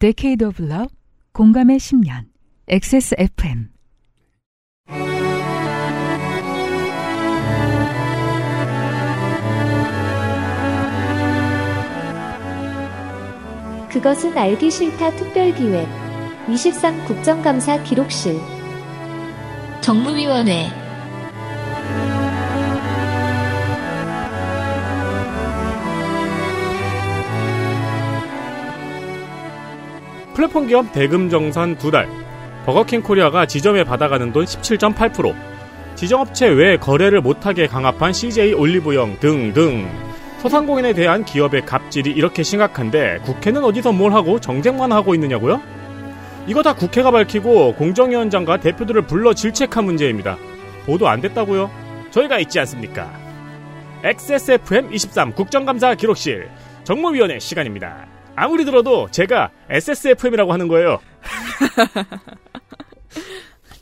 Decade of Love, 공감의 10년, XSFM. 그것은 알기 싫다 특별기획 23 국정감사 기록실 정무위원회 플랫폼 기업 대금 정산 두 달. 버거킹 코리아가 지점에 받아가는 돈 17.8%. 지정업체 외 거래를 못하게 강압한 CJ 올리브영 등등. 소상공인에 대한 기업의 갑질이 이렇게 심각한데 국회는 어디서 뭘 하고 정쟁만 하고 있느냐고요? 이거 다 국회가 밝히고 공정위원장과 대표들을 불러 질책한 문제입니다. 보도 안 됐다고요? 저희가 있지 않습니까? XSFM23 국정감사 기록실 정무위원회 시간입니다. 아무리 들어도 제가 SSFM이라고 하는 거예요.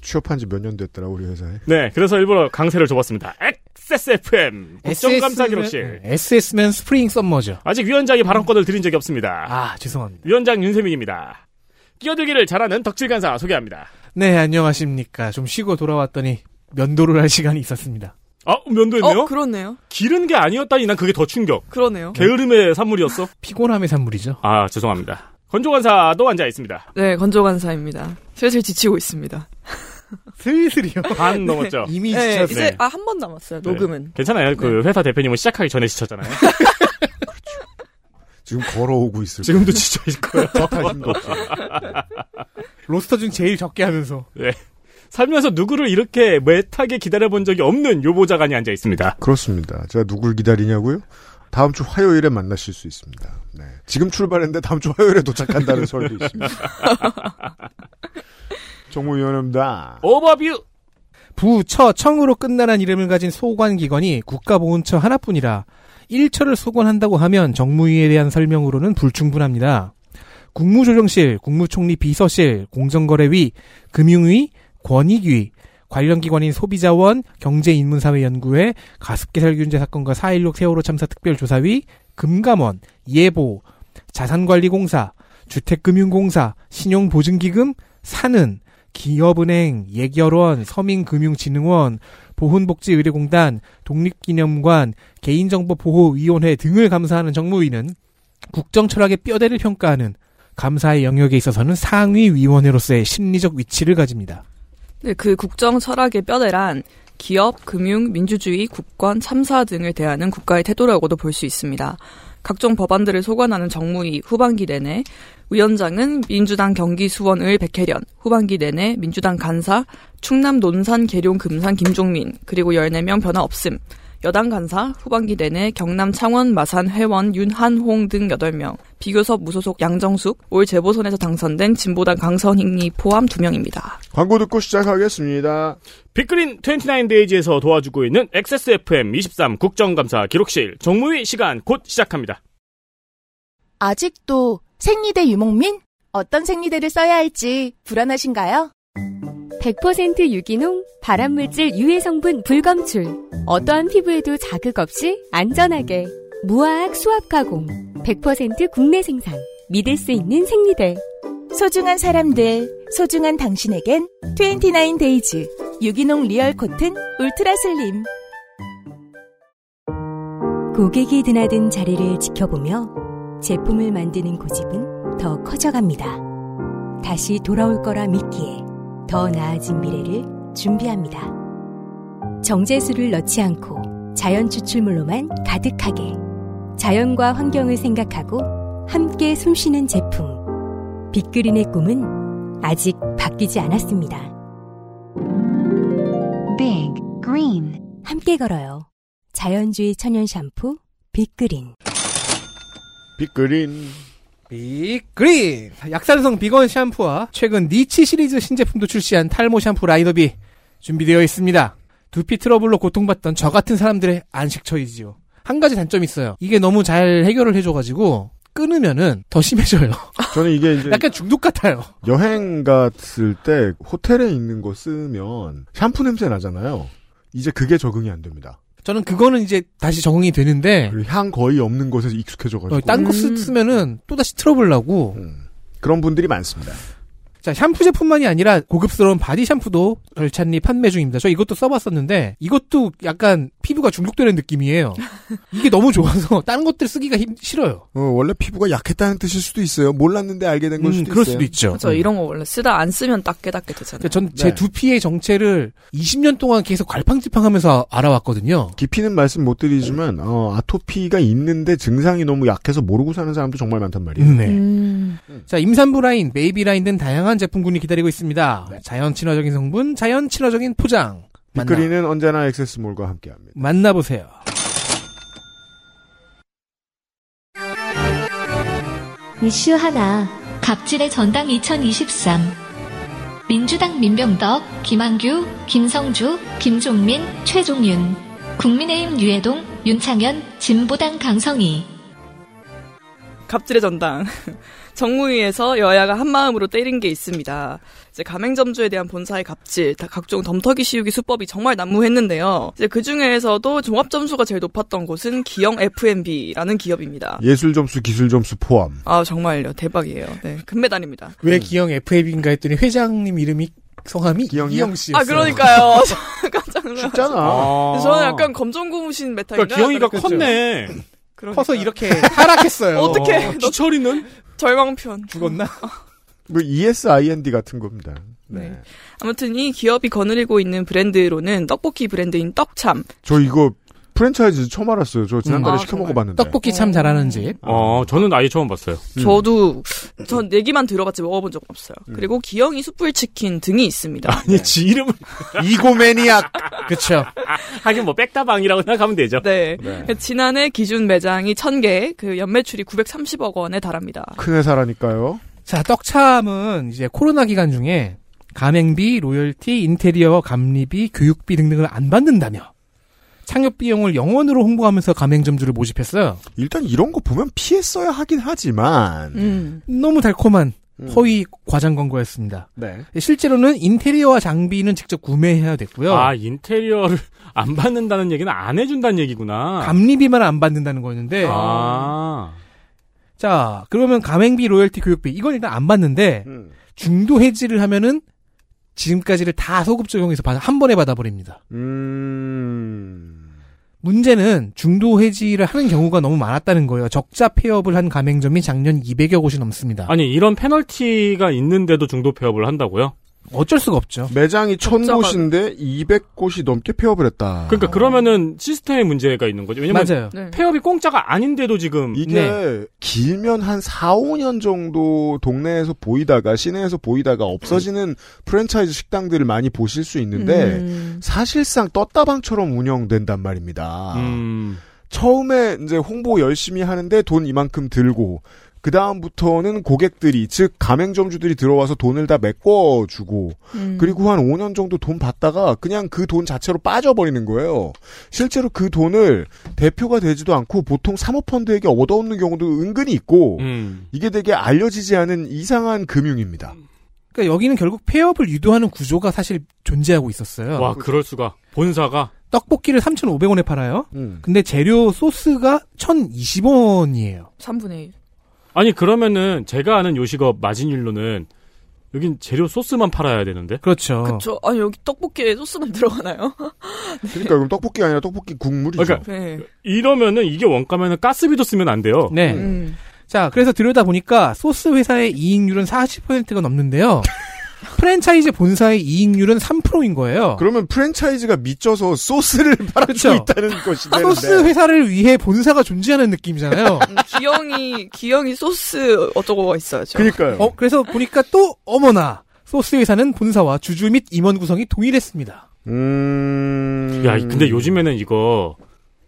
취업한 지 몇 년 됐더라 우리 회사에. 네, 그래서 일부러 강세를 줘봤습니다. XSFM 국정감사 기록실. SS면 스프링 썸머죠. 아직 위원장이 발언권을 드린 적이 없습니다. 아, 죄송합니다. 위원장 윤세민입니다. 끼어들기를 잘하는 덕질 간사 소개합니다. 네, 안녕하십니까. 좀 쉬고 돌아왔더니 면도를 할 시간이 있었습니다. 아, 면도했네요? 어, 그렇네요. 기른 게 아니었다니 난 그게 더 충격. 그러네요. 게으름의 산물이었어? 피곤함의 산물이죠. 아, 죄송합니다. 건조 간사도 앉아 있습니다. 네, 건조간사입니다. 슬슬 지치고 있습니다. 슬슬이요. 반 넘었죠? 이미 네, 지쳤어요. 이제 아 한 번 남았어요. 녹음은. 괜찮아요. 그 회사 대표님은 시작하기 전에 지쳤잖아요. 지금 걸어오고 있을 지금도 지쳐 있을 거예요. 저탈 힘도 없어. 로스터 중 제일 적게 하면서. 네. 살면서 누구를 이렇게 매타게 기다려본 적이 없는 요보자관이 앉아 있습니다. 그렇습니다. 제가 누굴 기다리냐고요? 다음 주 화요일에 만나실 수 있습니다. 네. 지금 출발했는데 다음 주 화요일에 도착한다는 설도 있습니다. 정무위원입니다. 오버뷰! 부, 처, 청으로 끝나는 이름을 가진 소관기관이 국가보훈처 하나뿐이라 1처를 소관한다고 하면 정무위에 대한 설명으로는 불충분합니다. 국무조정실, 국무총리 비서실, 공정거래위, 금융위, 권익위, 관련 기관인 소비자원, 경제인문사회연구회, 가습기살균제 사건과 4.16 세월호 참사 특별조사위, 금감원, 예보, 자산관리공사, 주택금융공사, 신용보증기금, 사는, 기업은행, 예결원, 서민금융진흥원, 보훈복지의료공단, 독립기념관, 개인정보보호위원회 등을 감사하는 정무위는 국정철학의 뼈대를 평가하는 감사의 영역에 있어서는 상위 위원회로서의 심리적 위치를 가집니다. 네, 그 국정 철학의 뼈대란 기업, 금융, 민주주의, 국권, 참사 등을 대하는 국가의 태도라고도 볼 수 있습니다. 각종 법안들을 소관하는 정무위 후반기 내내 위원장은 민주당 경기 수원을 백혜련, 후반기 내내 민주당 간사 충남 논산 계룡 금산 김종민 그리고 14명 변화 없음. 여당 간사 후반기 내내 경남 창원 마산 회원 윤한홍 등 8명, 비교섭 무소속 양정숙, 올 재보선에서 당선된 진보당 강선익리 포함 2명입니다. 광고 듣고 시작하겠습니다. 빅그린 29데이지에서 도와주고 있는 XSFM 23 국정감사 기록실 정무위 시간 곧 시작합니다. 아직도 생리대 유목민? 어떤 생리대를 써야 할지 불안하신가요? 100% 유기농, 발암물질 유해 성분 불검출. 어떠한 피부에도 자극 없이 안전하게. 무화학 수압 가공. 100% 국내 생산. 믿을 수 있는 생리대. 소중한 사람들, 소중한 당신에겐 29 데이즈 유기농 리얼 코튼 울트라 슬림. 고객이 드나든 자리를 지켜보며 제품을 만드는 고집은 더 커져갑니다. 다시 돌아올 거라 믿기에 더 나아진 미래를 준비합니다. 정제수를 넣지 않고 자연 추출물로만 가득하게 자연과 환경을 생각하고 함께 숨쉬는 제품. 빅그린의 꿈은 아직 바뀌지 않았습니다. Big Green 함께 걸어요. 자연주의 천연 샴푸 빅그린. 빅그린. 빅그린! 약산성 비건 샴푸와 최근 니치 시리즈 신제품도 출시한 탈모 샴푸 라인업이 준비되어 있습니다. 두피 트러블로 고통받던 저 같은 사람들의 안식 처이지요. 한 가지 단점이 있어요. 이게 너무 잘 해결을 해줘가지고 끊으면은 더 심해져요. 저는 이게 이제 약간 중독 같아요. 여행 갔을 때 호텔에 있는 거 쓰면 샴푸 냄새 나잖아요. 이제 그게 적응이 안 됩니다. 저는 그거는 이제 다시 적응이 되는데 향 거의 없는 곳에서 익숙해져가지고 어, 딴거 쓰면은 또 다시 트러블 나고 음. 그런 분들이 많습니다. 자, 샴푸 제품만이 아니라 고급스러운 바디 샴푸도 절찬리 판매 중입니다. 저 이것도 써봤었는데 이것도 약간 피부가 중독되는 느낌이에요. 이게 너무 좋아서 다른 것들 쓰기가 힘, 싫어요. 어, 원래 피부가 약했다는 뜻일 수도 있어요. 몰랐는데 알게 된걸 음, 수도 그럴 있어요. 수도 있죠. 그렇죠. 이런 거 원래 쓰다 안 쓰면 딱 깨닫게 되잖아요. 전제 네. 두피의 정체를 20년 동안 계속 갈팡질팡하면서 알아왔거든요. 깊이는 말씀 못 드리지만 어, 아토피가 있는데 증상이 너무 약해서 모르고 사는 사람도 정말 많단 말이에요. 네. 음. 자, 임산부 라인, 베이비 라인 등 다양한 제품군이 기다리고 있습니다. 자연 친화적인 성분, 자연 친화적인 포장. 만나, 빅그린은 언제나 액세스몰과 함께합니다. 만나보세요. 이슈 하나. 갑질의 전당 2023 민주당 민병덕, 김한규, 김성주, 김종민, 최종윤 국민의힘 유해동, 윤창현, 진보당 강성희 갑질의 전당. 정무위에서 여야가 한마음으로 때린 게 있습니다. 이제 가맹점주에 대한 본사의 갑질, 다 각종 덤터기 씌우기 수법이 정말 난무했는데요. 이제 그 중에서도 종합 점수가 제일 높았던 곳은 기영 F&B라는 기업입니다. 예술 점수, 기술 점수 포함. 아 정말요, 대박이에요. 네, 금메달입니다. 왜 기영 FAB인가 했더니 회장님 이름이 성함이 기영이요? 이영 씨였어요. 아 그러니까요. 깜짝 놀랐어요. 쉽잖아. 아. 저는 약간 검정고무신 메타인가? 그러니까 기영이가. 컸네. 그러니까. 커서 이렇게 하락했어요. 어떡해. 기철이는 절망편. 죽었나? 뭐 ESIND 같은 겁니다. 네. 네. 아무튼 이 기업이 거느리고 있는 브랜드로는 떡볶이 브랜드인 떡참. 저 이거 프랜차이즈 처음 알았어요. 저 지난달에 음. 아, 시켜. 먹어봤는데. 떡볶이 참 잘하는 집. 어, 저는 아예 처음 봤어요. 음. 저도 전 얘기만 들어봤지 먹어본 적은 없어요. 그리고 기영이 숯불 치킨 등이 있습니다. 아니, 지 이름을 이고매니악. 그쵸. 하긴 뭐 백다방이라고 생각하면 되죠. 네. 네. 지난해 기준 매장이 1000개, 그 연매출이 930억 원에 달합니다. 큰 회사라니까요. 자, 떡참은 이제 코로나 기간 중에 가맹비, 로열티, 인테리어, 감리비, 교육비 등등을 안 받는다며 창업 비용을 영원으로 홍보하면서 가맹점주를 모집했어요. 일단 이런 거 보면 피했어야 하긴 하지만. 음. 너무 달콤한 음. 허위 과장 광고였습니다. 네. 실제로는 인테리어와 장비는 직접 구매해야 됐고요. 아, 인테리어를 안 받는다는 얘기는 안 해준다는 얘기구나. 감리비만 안 받는다는 거였는데 아. 자 그러면 가맹비, 로열티, 교육비 이건 일단 안 받는데 음. 중도 해지를 하면은 지금까지를 다 소급 적용해서 한 번에 받아버립니다. 음. 문제는 중도 해지를 하는 경우가 너무 많았다는 거예요. 적자 폐업을 한 가맹점이 작년 200여 곳이 넘습니다. 아니, 이런 페널티가 있는데도 중도 폐업을 한다고요? 어쩔 수가 없죠. 매장이 천 적자가- 곳인데 200곳이 넘게 폐업을 했다. 그러니까 그러면은 시스템에 문제가 있는 거죠. 왜냐면 맞아요. 네. 폐업이 공짜가 아닌데도 지금 이게 길면 한 4, 5년 정도 동네에서 보이다가 시내에서 보이다가 없어지는 프랜차이즈 식당들을 많이 보실 수 있는데 음. 사실상 떴다방처럼 운영된단 말입니다. 음. 처음에 이제 홍보 열심히 하는데 돈 이만큼 들고 그 다음부터는 고객들이 즉 가맹점주들이 들어와서 돈을 다 메꿔주고 음. 그리고 한 5년 정도 돈 받다가 그냥 그 돈 자체로 빠져버리는 거예요. 실제로 그 돈을 대표가 되지도 않고 보통 사모펀드에게 얻어오는 경우도 은근히 있고 음. 이게 되게 알려지지 않은 이상한 금융입니다. 그러니까 여기는 결국 폐업을 유도하는 구조가 사실 존재하고 있었어요. 와, 그럴 수가. 본사가 떡볶이를 3,500원에 팔아요. 음. 근데 재료 소스가 1,020원이에요. 3분의 1. 아니 그러면은 제가 아는 요식업 마진율로는 여긴 재료 소스만 팔아야 되는데. 그렇죠. 그쵸. 아니, 여기 떡볶이에 소스만 들어가나요? 그러니까 그럼 떡볶이가 아니라 떡볶이 국물이죠. 그러니까 네. 이러면은 이게 원가면은 가스비도 쓰면 안 돼요. 네. 음. 자, 그래서 들여다 보니까 소스 회사의 이익률은 40%가 넘는데요. 프랜차이즈 본사의 이익률은 3%인 거예요. 그러면 프랜차이즈가 미쳐서 소스를 팔아주고 그렇죠. 있다는 것이 되는데 소스 회사를 위해 본사가 존재하는 느낌이잖아요. 음, 기영이, 기영이 소스 어쩌고가 있어야죠. 그러니까요. 어, 그래서 보니까 또 어머나 소스 회사는 본사와 주주 및 임원 구성이 동일했습니다. 음... 야, 근데 요즘에는 이거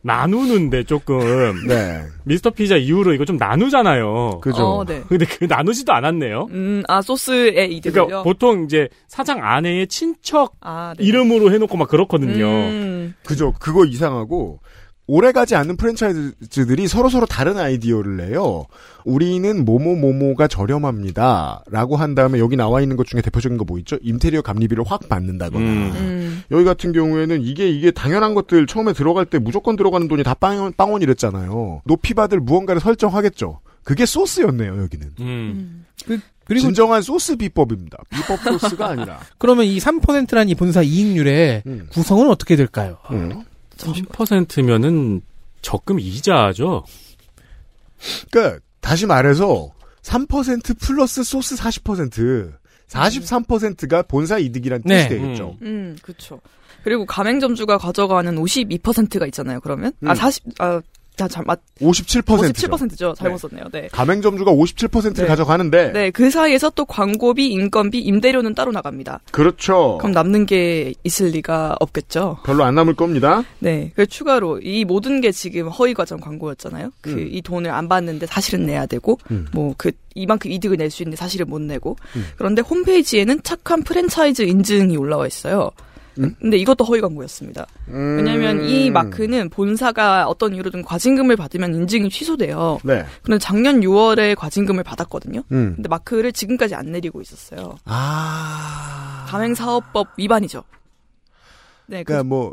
나누는데 조금 네, 미스터 피자 이후로 이거 좀 나누잖아요. 그죠. 어, 네. 근데 그 나누지도 않았네요. 음, 아, 소스의 이득을요? 그러니까 보통 이제 사장 아내의 친척 아, 네. 이름으로 해놓고 막 그렇거든요. 음, 그죠. 그거 이상하고 오래가지 않는 프랜차이즈들이 서로서로 다른 아이디어를 내요. 우리는 모모모모가 저렴합니다. 라고 한 다음에 여기 나와 있는 것 중에 대표적인 거 뭐 있죠? 인테리어 감리비를 확 받는다거나. 음. 음. 여기 같은 경우에는 이게 이게 당연한 것들 처음에 들어갈 때 무조건 들어가는 돈이 다 빵원, 빵원이랬잖아요. 높이 받을 무언가를 설정하겠죠. 그게 소스였네요, 여기는. 음. 그리고 진정한 소스 비법입니다. 비법 소스가 아니라. 그러면 이 3%란 이 본사 이익률의 음. 구성은 어떻게 될까요? 음. 30%면은 적금 이자죠. 그러니까 다시 말해서 3% 플러스 소스 40%, 43%가 본사 이득이란 뜻이 네. 되겠죠. 음, 그렇죠. 그리고 가맹점주가 가져가는 52%가 있잖아요. 그러면 아 음. 40, 아, 자, 잘 맞, 57%죠. 57%죠. 잘못 썼네요. 네. 가맹점주가 57%를 네. 가져가는데 네, 그 사이에서 또 광고비, 인건비, 임대료는 따로 나갑니다. 그렇죠. 그럼 남는 게 있을 리가 없겠죠. 별로 안 남을 겁니다. 네. 그 추가로 이 모든 게 지금 허위 과정 광고였잖아요. 그 음. 이 돈을 안 받는데 사실은 내야 되고 음. 뭐그 이만큼 이득을 낼 수 있는데 사실은 못 내고 음. 그런데 홈페이지에는 착한 프랜차이즈 인증이 올라와 있어요. 음? 근데 이것도 허위 광고였습니다. 왜냐하면 이 마크는 본사가 어떤 이유로든 과징금을 받으면 인증이 취소돼요. 네. 근데 작년 6월에 과징금을 받았거든요. 음. 근데 마크를 지금까지 안 내리고 있었어요. 아. 가맹사업법 위반이죠. 네, 그, 그러니까 뭐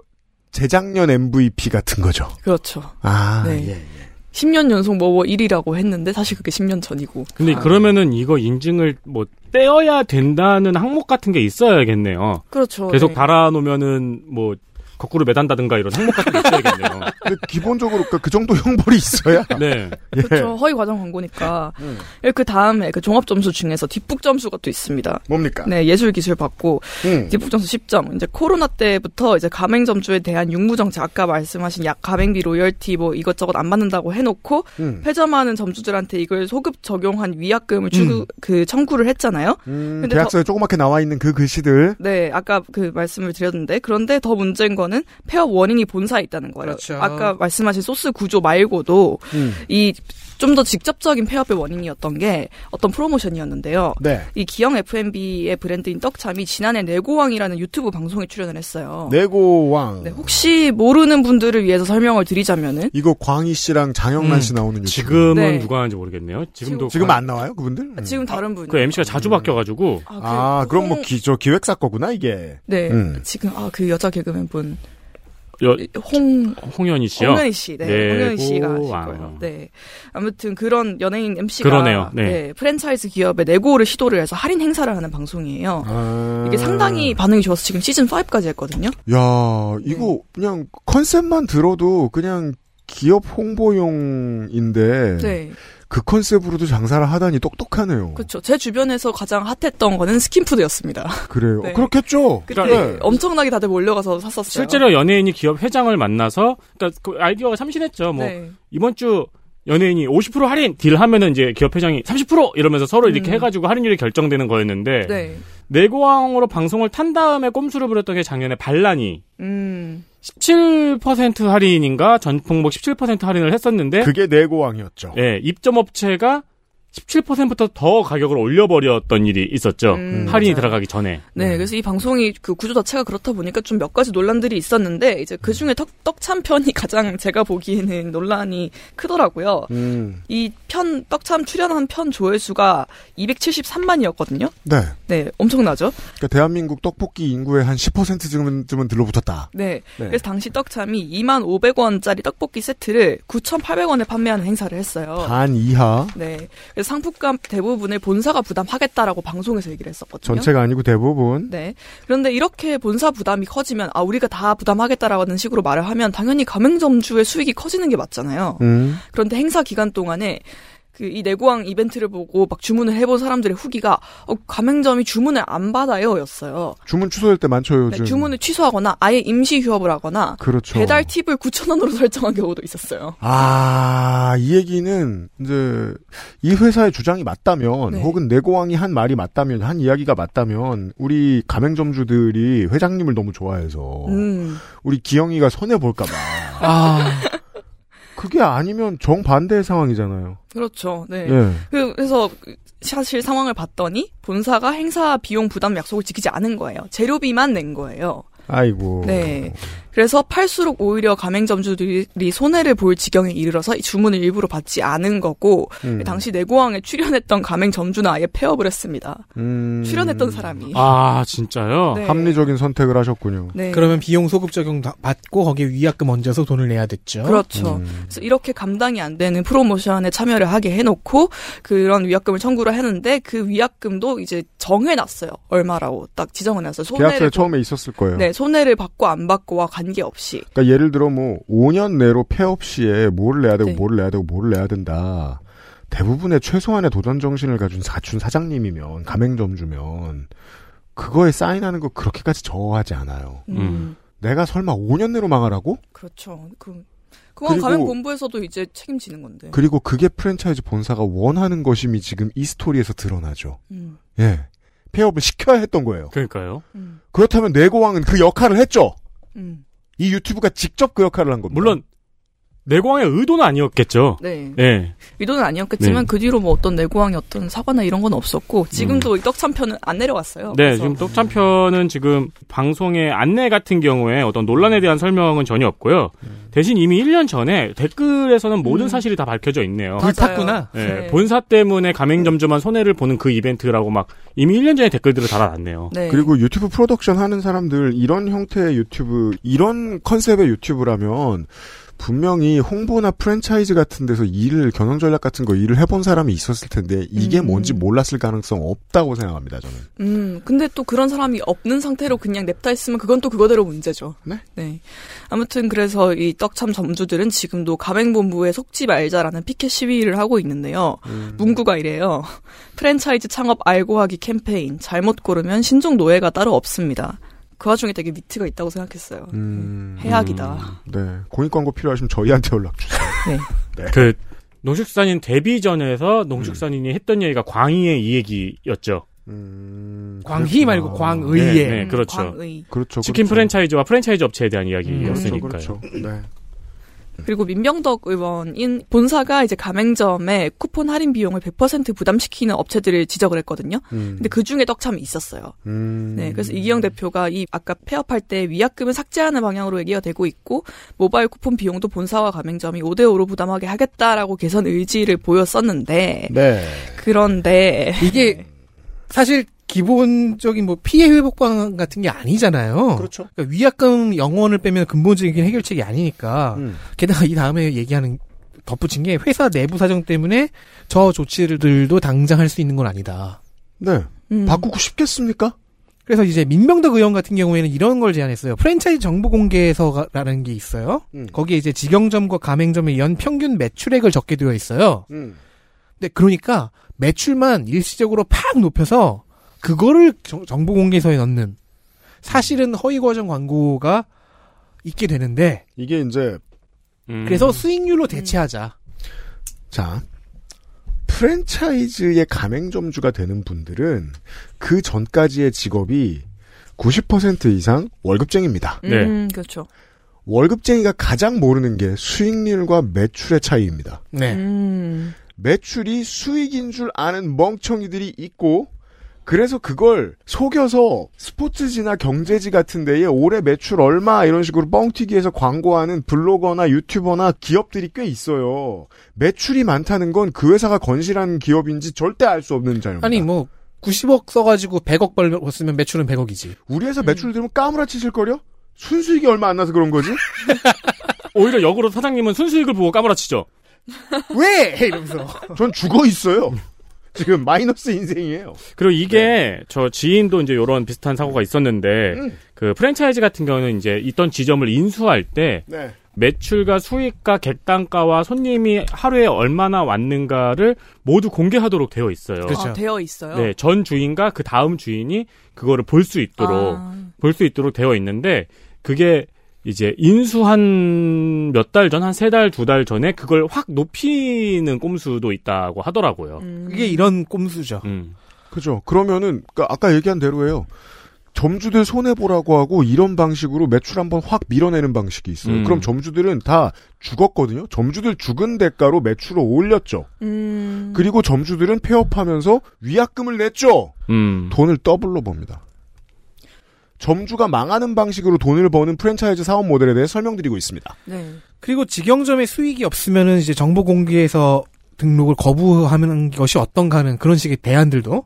재작년 MVP 같은 거죠. 그렇죠. 아, 네. 예. 10년 연속 뭐 1위라고 했는데 사실 그게 10년 전이고. 근데 아. 그러면은 이거 인증을 뭐 떼어야 된다는 항목 같은 게 있어야겠네요. 그렇죠. 계속 네. 달아놓으면은 뭐 거꾸로 매단다든가 이런 항목 같은 게 있어야겠네요. 근데 기본적으로 그, 그 정도 형벌이 있어야. 네. 예. 그렇죠. 허위 과정 광고니까. 음. 그 다음에 그 종합 점수 중에서 뒷북 점수가 또 있습니다. 뭡니까? 네, 예술 기술 받고 음. 뒷북 점수 10점. 이제 코로나 때부터 이제 가맹 점주에 대한 육무 정책 아까 말씀하신 약 가맹비 로열티 뭐 이것저것 안 받는다고 해놓고 음. 폐점하는 점주들한테 이걸 소급 적용한 위약금을 추구 그 청구를 했잖아요. 음, 근데 계약서에 조그맣게 나와 있는 그 글씨들. 네, 아까 그 말씀을 드렸는데 그런데 더 문제인 거는 폐업 원인이 본사에 있다는 거예요. 그렇죠. 아까 말씀하신 소스 구조 말고도 음. 이 좀 더 직접적인 폐업의 원인이었던 게 어떤 프로모션이었는데요. 네. 이 기영 F&B의 브랜드인 떡참이 지난해 내고왕이라는 유튜브 방송에 출연을 했어요. 내고왕. 네, 혹시 모르는 분들을 위해서 설명을 드리자면은 이거 광희 씨랑 장영란 음. 씨 나오는 유튜브. 지금은 네. 누가 하는지 모르겠네요. 지금도 지금 과- 안 나와요, 그분들? 음. 지금 다른 분이 그 MC가 자주 바뀌어 가지고 아, 그 아, 그럼 뭐 홍- 기, 저 기획사 거구나, 이게. 네, 음. 지금 아 그 여자 개그맨 분 여, 홍 홍현희 씨요. 홍현희 씨, 네, 네, 홍현희 씨가 하실. 거예요. 네, 아무튼 그런 연예인 MC가 그러네요. 네. 프랜차이즈 기업에 내고를 시도를 해서 할인 행사를 하는 방송이에요. 아. 이게 상당히 반응이 좋아서 지금 시즌 5까지 했거든요. 야, 이거 그냥 컨셉만 들어도 그냥 기업 홍보용인데 네, 그 컨셉으로도 장사를 하다니 똑똑하네요. 그렇죠. 제 주변에서 가장 핫했던 거는 스킨푸드였습니다. 그래요. 네. 그렇겠죠. 그때 네. 엄청나게 다들 몰려가서 샀었어요. 실제로 연예인이 기업 회장을 만나서 그러니까 그 아이디어가 참신했죠. 뭐 네. 이번 주 연예인이 50% 할인 딜 하면은 이제 기업 회장이 30% 이러면서 서로 이렇게 음. 해가지고 할인율이 결정되는 거였는데 네. 내고왕으로 방송을 탄 다음에 꼼수를 부렸던 게 작년에 반란이 음. 17% 할인인가 전 품목 17% 할인을 했었는데 그게 내고왕이었죠. 예, 입점 업체가 17%부터 더 가격을 올려버렸던 일이 있었죠. 음, 할인이 맞아요. 들어가기 전에. 네, 그래서 이 방송이 그 구조 자체가 그렇다 보니까 좀 몇 가지 논란들이 있었는데 이제 그 중에 떡참 편이 가장 제가 보기에는 논란이 크더라고요. 음. 이편 떡참 출연한 편 조회수가 273만이었거든요. 네. 네, 엄청나죠? 그러니까 대한민국 떡볶이 인구의 한 10%쯤은 들러붙었다. 네. 네. 그래서 당시 떡참이 2만 500원짜리 떡볶이 세트를 9,800원에 판매하는 행사를 했어요. 반 이하. 네. 상품값 대부분을 본사가 부담하겠다라고 방송에서 얘기를 했었거든요. 전체가 아니고 대부분. 네. 그런데 이렇게 본사 부담이 커지면 아 우리가 다 부담하겠다라는 식으로 말을 하면 당연히 가맹점주의 수익이 커지는 게 맞잖아요. 음. 그런데 행사 기간 동안에 그 이 내고왕 이벤트를 보고 막 주문을 해본 사람들의 후기가 어, 가맹점이 주문을 안 받아요였어요. 주문 취소될 때 많죠, 네, 요즘. 주문을 취소하거나 아예 임시 휴업을 하거나 그렇죠. 배달 팁을 9천 원으로 설정한 경우도 있었어요. 아, 이 얘기는 이제 이 회사의 주장이 맞다면 네. 혹은 내고왕이 한 말이 맞다면 한 이야기가 맞다면 우리 가맹점주들이 회장님을 너무 좋아해서 음. 우리 기영이가 손해 볼까 봐. 아, 그게 아니면 정반대의 상황이잖아요. 그렇죠. 네. 예. 그- 그래서 사실 상황을 봤더니 본사가 행사 비용 부담 약속을 지키지 않은 거예요. 재료비만 낸 거예요. 아이고. 네. 그래서 팔수록 오히려 가맹점주들이 손해를 볼 지경에 이르러서 이 주문을 일부러 받지 않은 거고 음. 당시 내고왕에 출연했던 가맹점주는 아예 폐업을 했습니다. 음. 출연했던 사람이. 아 진짜요? 네. 합리적인 선택을 하셨군요. 네. 그러면 비용 소급 적용 다- 받고 거기에 위약금 얹어서 돈을 내야 됐죠. 그렇죠. 음. 그래서 이렇게 감당이 안 되는 프로모션에 참여를 하게 해놓고 그런 위약금을 청구를 했는데 그 위약금도 이제 정해놨어요. 얼마라고 딱 지정해놨어요. 계약서에 손해를 처음에 있었을 거예요. 네 손해를 받고 안 받고와 관계 없이. 그러니까 예를 들어 뭐 5년 내로 폐업 시에 뭘 내야 되고 네. 뭘 내야 되고 뭘 내야 된다. 대부분의 최소한의 도전 정신을 가진 사춘 사장님이면 가맹점주면 그거에 사인하는 거 그렇게까지 저하지 않아요. 음, 음. 내가 설마 5년 내로 망하라고? 그렇죠. 그 그건 그리고- 가맹 본부에서도 이제 책임지는 건데. 그리고 그게 프랜차이즈 본사가 원하는 것임이 지금 이 스토리에서 드러나죠. 음, 예. 폐업을 시켜야 했던 거예요. 그러니까요. 음, 그렇다면 내고왕은 그 역할을 했죠. 음. 이 유튜브가 직접 그 역할을 한 겁니다. 물론 내고왕의 의도는 아니었겠죠. 네. 예. 의도는 아니었겠지만 네. 그 뒤로 뭐 어떤 내고왕이 어떤 사과나 이런 건 없었고 지금도 이 떡참편은 안 내려왔어요. 네, 그래서 지금 떡참편은 지금 방송의 안내 같은 경우에 어떤 논란에 대한 설명은 전혀 없고요. 대신 이미 1년 전에 댓글에서는 모든 음. 사실이 다 밝혀져 있네요. 불탔구나. 네, 네. 본사 때문에 가맹점주만 손해를 보는 그 이벤트라고 막 이미 1년 전에 댓글들을 달아놨네요. 네. 그리고 유튜브 프로덕션 하는 사람들 이런 형태의 유튜브 이런 컨셉의 유튜브라면 분명히 홍보나 프랜차이즈 같은 데서 일을 경영 전략 같은 거 일을 해본 사람이 있었을 텐데 이게 음. 뭔지 몰랐을 가능성 없다고 생각합니다 저는. 음, 근데 또 그런 사람이 없는 상태로 그냥 냅다 있으면 그건 또 그거대로 문제죠. 네. 아무튼 그래서 이 떡참 점주들은 지금도 가맹본부에 속지 말자라는 피켓 시위를 하고 있는데요. 음. 문구가 이래요. 프랜차이즈 창업 알고 하기 캠페인 잘못 고르면 신종 노예가 따로 없습니다. 그 와중에 되게 위트가 있다고 생각했어요. 음, 해학이다. 네 공익 광고 필요하시면 저희한테 연락 주세요. 네. 그 농축산인 데뷔 전에서 농축산인이 했던 얘기가 광의의 얘기였죠. 음, 광희 그렇구나. 말고 광의에. 네, 네. 그렇죠. 광의. 그렇죠. 치킨 그렇죠. 프랜차이즈와 프랜차이즈 업체에 대한 그렇죠, 이야기였으니까요. 그렇죠. 네. 그리고 민병덕 의원이 본사가 이제 가맹점에 쿠폰 할인 비용을 100% 부담시키는 업체들을 지적을 했거든요. 음. 근데 그 중에 떡참이 있었어요. 음. 네, 그래서 이기영 대표가 이 아까 폐업할 때 위약금을 삭제하는 방향으로 얘기가 되고 있고 모바일 쿠폰 비용도 본사와 가맹점이 5대 5로 부담하게 하겠다라고 개선 의지를 보였었는데 네. 그런데 이게 사실 기본적인 뭐 피해 회복 방안 같은 게 아니잖아요. 그렇죠. 그러니까 위약금 영원을 빼면 근본적인 해결책이 아니니까. 음. 게다가 이 다음에 얘기하는 덧붙인 게 회사 내부 사정 때문에 저 조치들도 당장 할 수 있는 건 아니다. 네. 음, 바꾸고 싶겠습니까? 그래서 이제 민병덕 의원 같은 경우에는 이런 걸 제안했어요. 프랜차이즈 정보 공개서라는 게 있어요. 음. 거기에 이제 직영점과 가맹점의 연 평균 매출액을 적게 되어 있어요. 음. 근데 그러니까 매출만 일시적으로 팍 높여서 그거를 정- 정보 공개서에 넣는 사실은 허위 과정 광고가 있게 되는데 이게 이제 음. 그래서 수익률로 대체하자. 자, 프랜차이즈의 가맹점주가 되는 분들은 그 전까지의 직업이 90% 이상 월급쟁입니다. 네. 음, 그렇죠. 월급쟁이가 가장 모르는 게 수익률과 매출의 차이입니다. 네. 음, 매출이 수익인 줄 아는 멍청이들이 있고 그래서 그걸 속여서 스포츠지나 경제지 같은 데에 올해 매출 얼마 이런 식으로 뻥튀기해서 광고하는 블로거나 유튜버나 기업들이 꽤 있어요. 매출이 많다는 건 그 회사가 건실한 기업인지 절대 알 수 없는 자입니다. 아니 뭐 90억 써가지고 100억 벌었으면 매출은 100억이지. 우리 회사 매출 들으면 까무라치실걸요? 순수익이 얼마 안 나서 그런 거지? 오히려 역으로 사장님은 순수익을 보고 까무라치죠. 왜? 이러면서. 전 죽어 있어요. 지금 마이너스 인생이에요. 그리고 이게 저 지인도 이제 이런 비슷한 사고가 있었는데 음. 그 프랜차이즈 같은 경우는 이제 있던 지점을 인수할 때 네. 매출과 수익과 객단가와 손님이 하루에 얼마나 왔는가를 모두 공개하도록 되어 있어요. 그렇죠. 아, 되어 있어요. 네, 전 주인과 그 다음 주인이 그거를 볼 수 있도록 아, 볼수 있도록 되어 있는데 그게 이제 인수한 몇 달 전, 한 세 달, 두 달 전에 그걸 확 높이는 꼼수도 있다고 하더라고요. 음. 그게 이런 꼼수죠. 음. 그죠. 그러면은 그러니까 아까 얘기한 대로예요. 점주들 손해 보라고 하고 이런 방식으로 매출 한번 확 밀어내는 방식이 있어요. 음. 그럼 점주들은 다 죽었거든요. 점주들 죽은 대가로 매출을 올렸죠. 음, 그리고 점주들은 폐업하면서 위약금을 냈죠. 음. 돈을 더블로 법니다. 점주가 망하는 방식으로 돈을 버는 프랜차이즈 사업 모델에 대해 설명드리고 있습니다. 네. 그리고 직영점에 수익이 없으면은 이제 정보 공개서 등록을 거부하는 것이 어떤가 하는 그런 식의 대안들도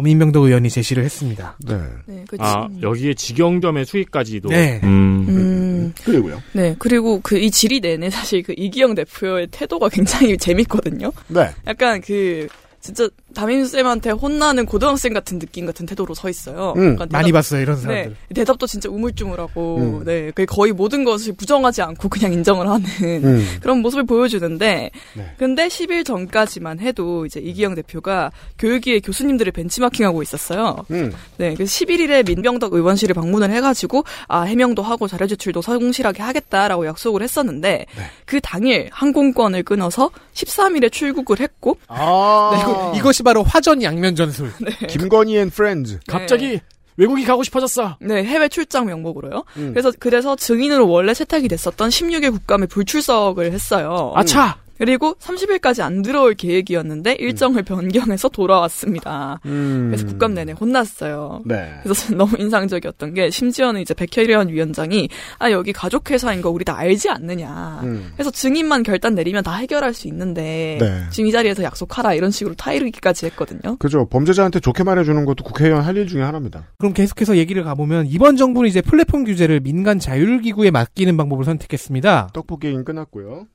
민병덕 의원이 제시를 했습니다. 네. 네, 그아 지- 여기에 직영점의 수익까지도. 네. 음. 음, 그리고요. 네. 그리고 그 이 질의 내내 사실 그 이기영 대표의 태도가 굉장히 재밌거든요. 네. 약간 그 진짜 담임쌤한테 혼나는 고등학생 같은 느낌 같은 태도로 서 있어요. 음, 그러니까 많이 대답- 봤어요 이런 사람들. 네, 대답도 진짜 우물쭈물하고, 음. 네, 그 거의 모든 것을 부정하지 않고 그냥 인정을 하는 음. 그런 모습을 보여주는데, 네. 근데 10일 전까지만 해도 이제 이기영 대표가 교육위의 교수님들을 벤치마킹하고 있었어요. 음. 네, 그래서 11일에 민병덕 의원실을 방문을 해가지고, 아, 해명도 하고 자료 제출도 성실하게 하겠다라고 약속을 했었는데, 네. 그 당일 항공권을 끊어서 13일에 출국을 했고, 아. 네, 이거, 이 것이 바로 화전 양면 전술. 김건희 and friends. 갑자기 외국이 가고 싶어졌어. 네, 해외 출장 명목으로요. 음. 그래서 그래서 증인으로 원래 채택이 됐었던 16일 국감에 불출석을 했어요. 아차. 그리고 30일까지 안 들어올 계획이었는데 일정을 변경해서 돌아왔습니다. 음. 그래서 국감 내내 혼났어요. 네. 그래서 저는 너무 인상적이었던 게 심지어는 이제 백혜련 위원장이 아 여기 가족 회사인 거 우리 다 알지 않느냐. 음. 그래서 증인만 결단 내리면 다 해결할 수 있는데 네. 지금 이 자리에서 약속하라 이런 식으로 타이르기까지 했거든요. 그죠. 범죄자한테 좋게 말해주는 것도 국회의원 할 일 중에 하나입니다. 그럼 계속해서 얘기를 가보면 이번 정부는 이제 플랫폼 규제를 민간 자율기구에 맡기는 방법을 선택했습니다. 떡볶이 얘기는 끝났고요.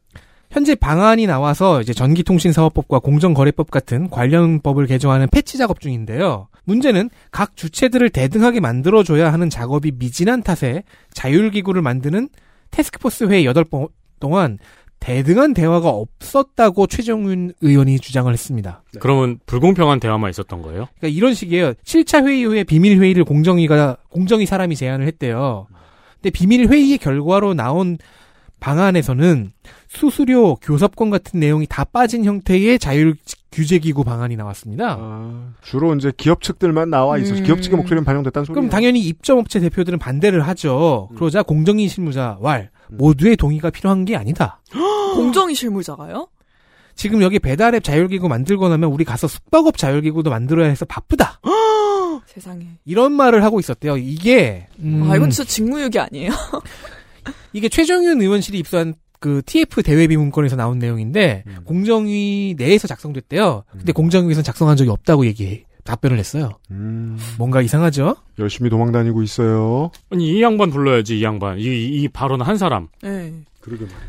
현재 방안이 나와서 이제 전기통신사업법과 공정거래법 같은 관련 법을 개정하는 패치 작업 중인데요. 문제는 각 주체들을 대등하게 만들어줘야 하는 작업이 미진한 탓에 자율기구를 만드는 태스크포스 회의 8번 동안 대등한 대화가 없었다고 최정윤 의원이 주장을 했습니다. 그러면 불공평한 대화만 있었던 거예요? 그러니까 이런 식이에요. 7차 회의 후에 비밀 회의를 공정위가 공정위 사람이 제안을 했대요. 근데 비밀 회의의 결과로 나온 방안에서는 수수료, 교섭권 같은 내용이 다 빠진 형태의 자율 규제 기구 방안이 나왔습니다. 아, 주로 이제 기업 측들만 나와 있어서 음. 기업 측의 목소리는 반영됐다는 소리예요. 그럼 당연히 입점업체 대표들은 반대를 하죠. 그러자 공정위 실무자 왈 모두의 동의가 필요한 게 아니다. 공정위 실무자가요? 지금 여기 배달앱 자율기구 만들고 나면 우리 가서 숙박업 자율기구도 만들어야 해서 바쁘다. 세상에. 이런 말을 하고 있었대요. 이게 음, 아 이건 진짜 직무유기 아니에요? 이게 최정윤 의원실이 입수한 그 TF 대외비 문건에서 나온 내용인데 음. 공정위 내에서 작성됐대요. 근데 공정위에서는 작성한 적이 없다고 얘기 답변을 했어요. 음, 뭔가 이상하죠? 열심히 도망 다니고 있어요. 아니 이 양반 불러야지 이 양반. 이, 이, 이 발언은 한 사람. 네. 그러게 말이에요.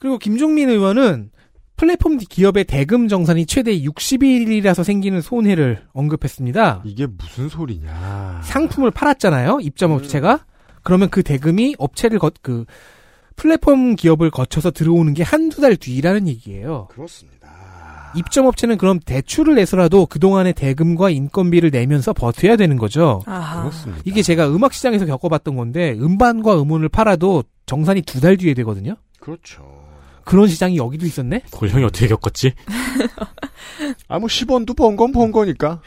그리고 김종민 의원은 플랫폼 기업의 대금 정산이 최대 60일이라서 생기는 손해를 언급했습니다. 이게 무슨 소리냐. 상품을 팔았잖아요. 입점 업체가. 그러면 그 대금이 업체를 거, 그 플랫폼 기업을 거쳐서 들어오는 게 한두 달 뒤라는 얘기예요. 그렇습니다. 입점 업체는 그럼 대출을 내서라도 그동안의 대금과 인건비를 내면서 버텨야 되는 거죠. 아하. 그렇습니다. 이게 제가 음악 시장에서 겪어봤던 건데 음반과 음원을 팔아도 정산이 두 달 뒤에 되거든요. 그렇죠. 그런 시장이 여기도 있었네. 그걸 형이 어떻게 겪었지? 아, 뭐 10원도 번 건 번 거니까.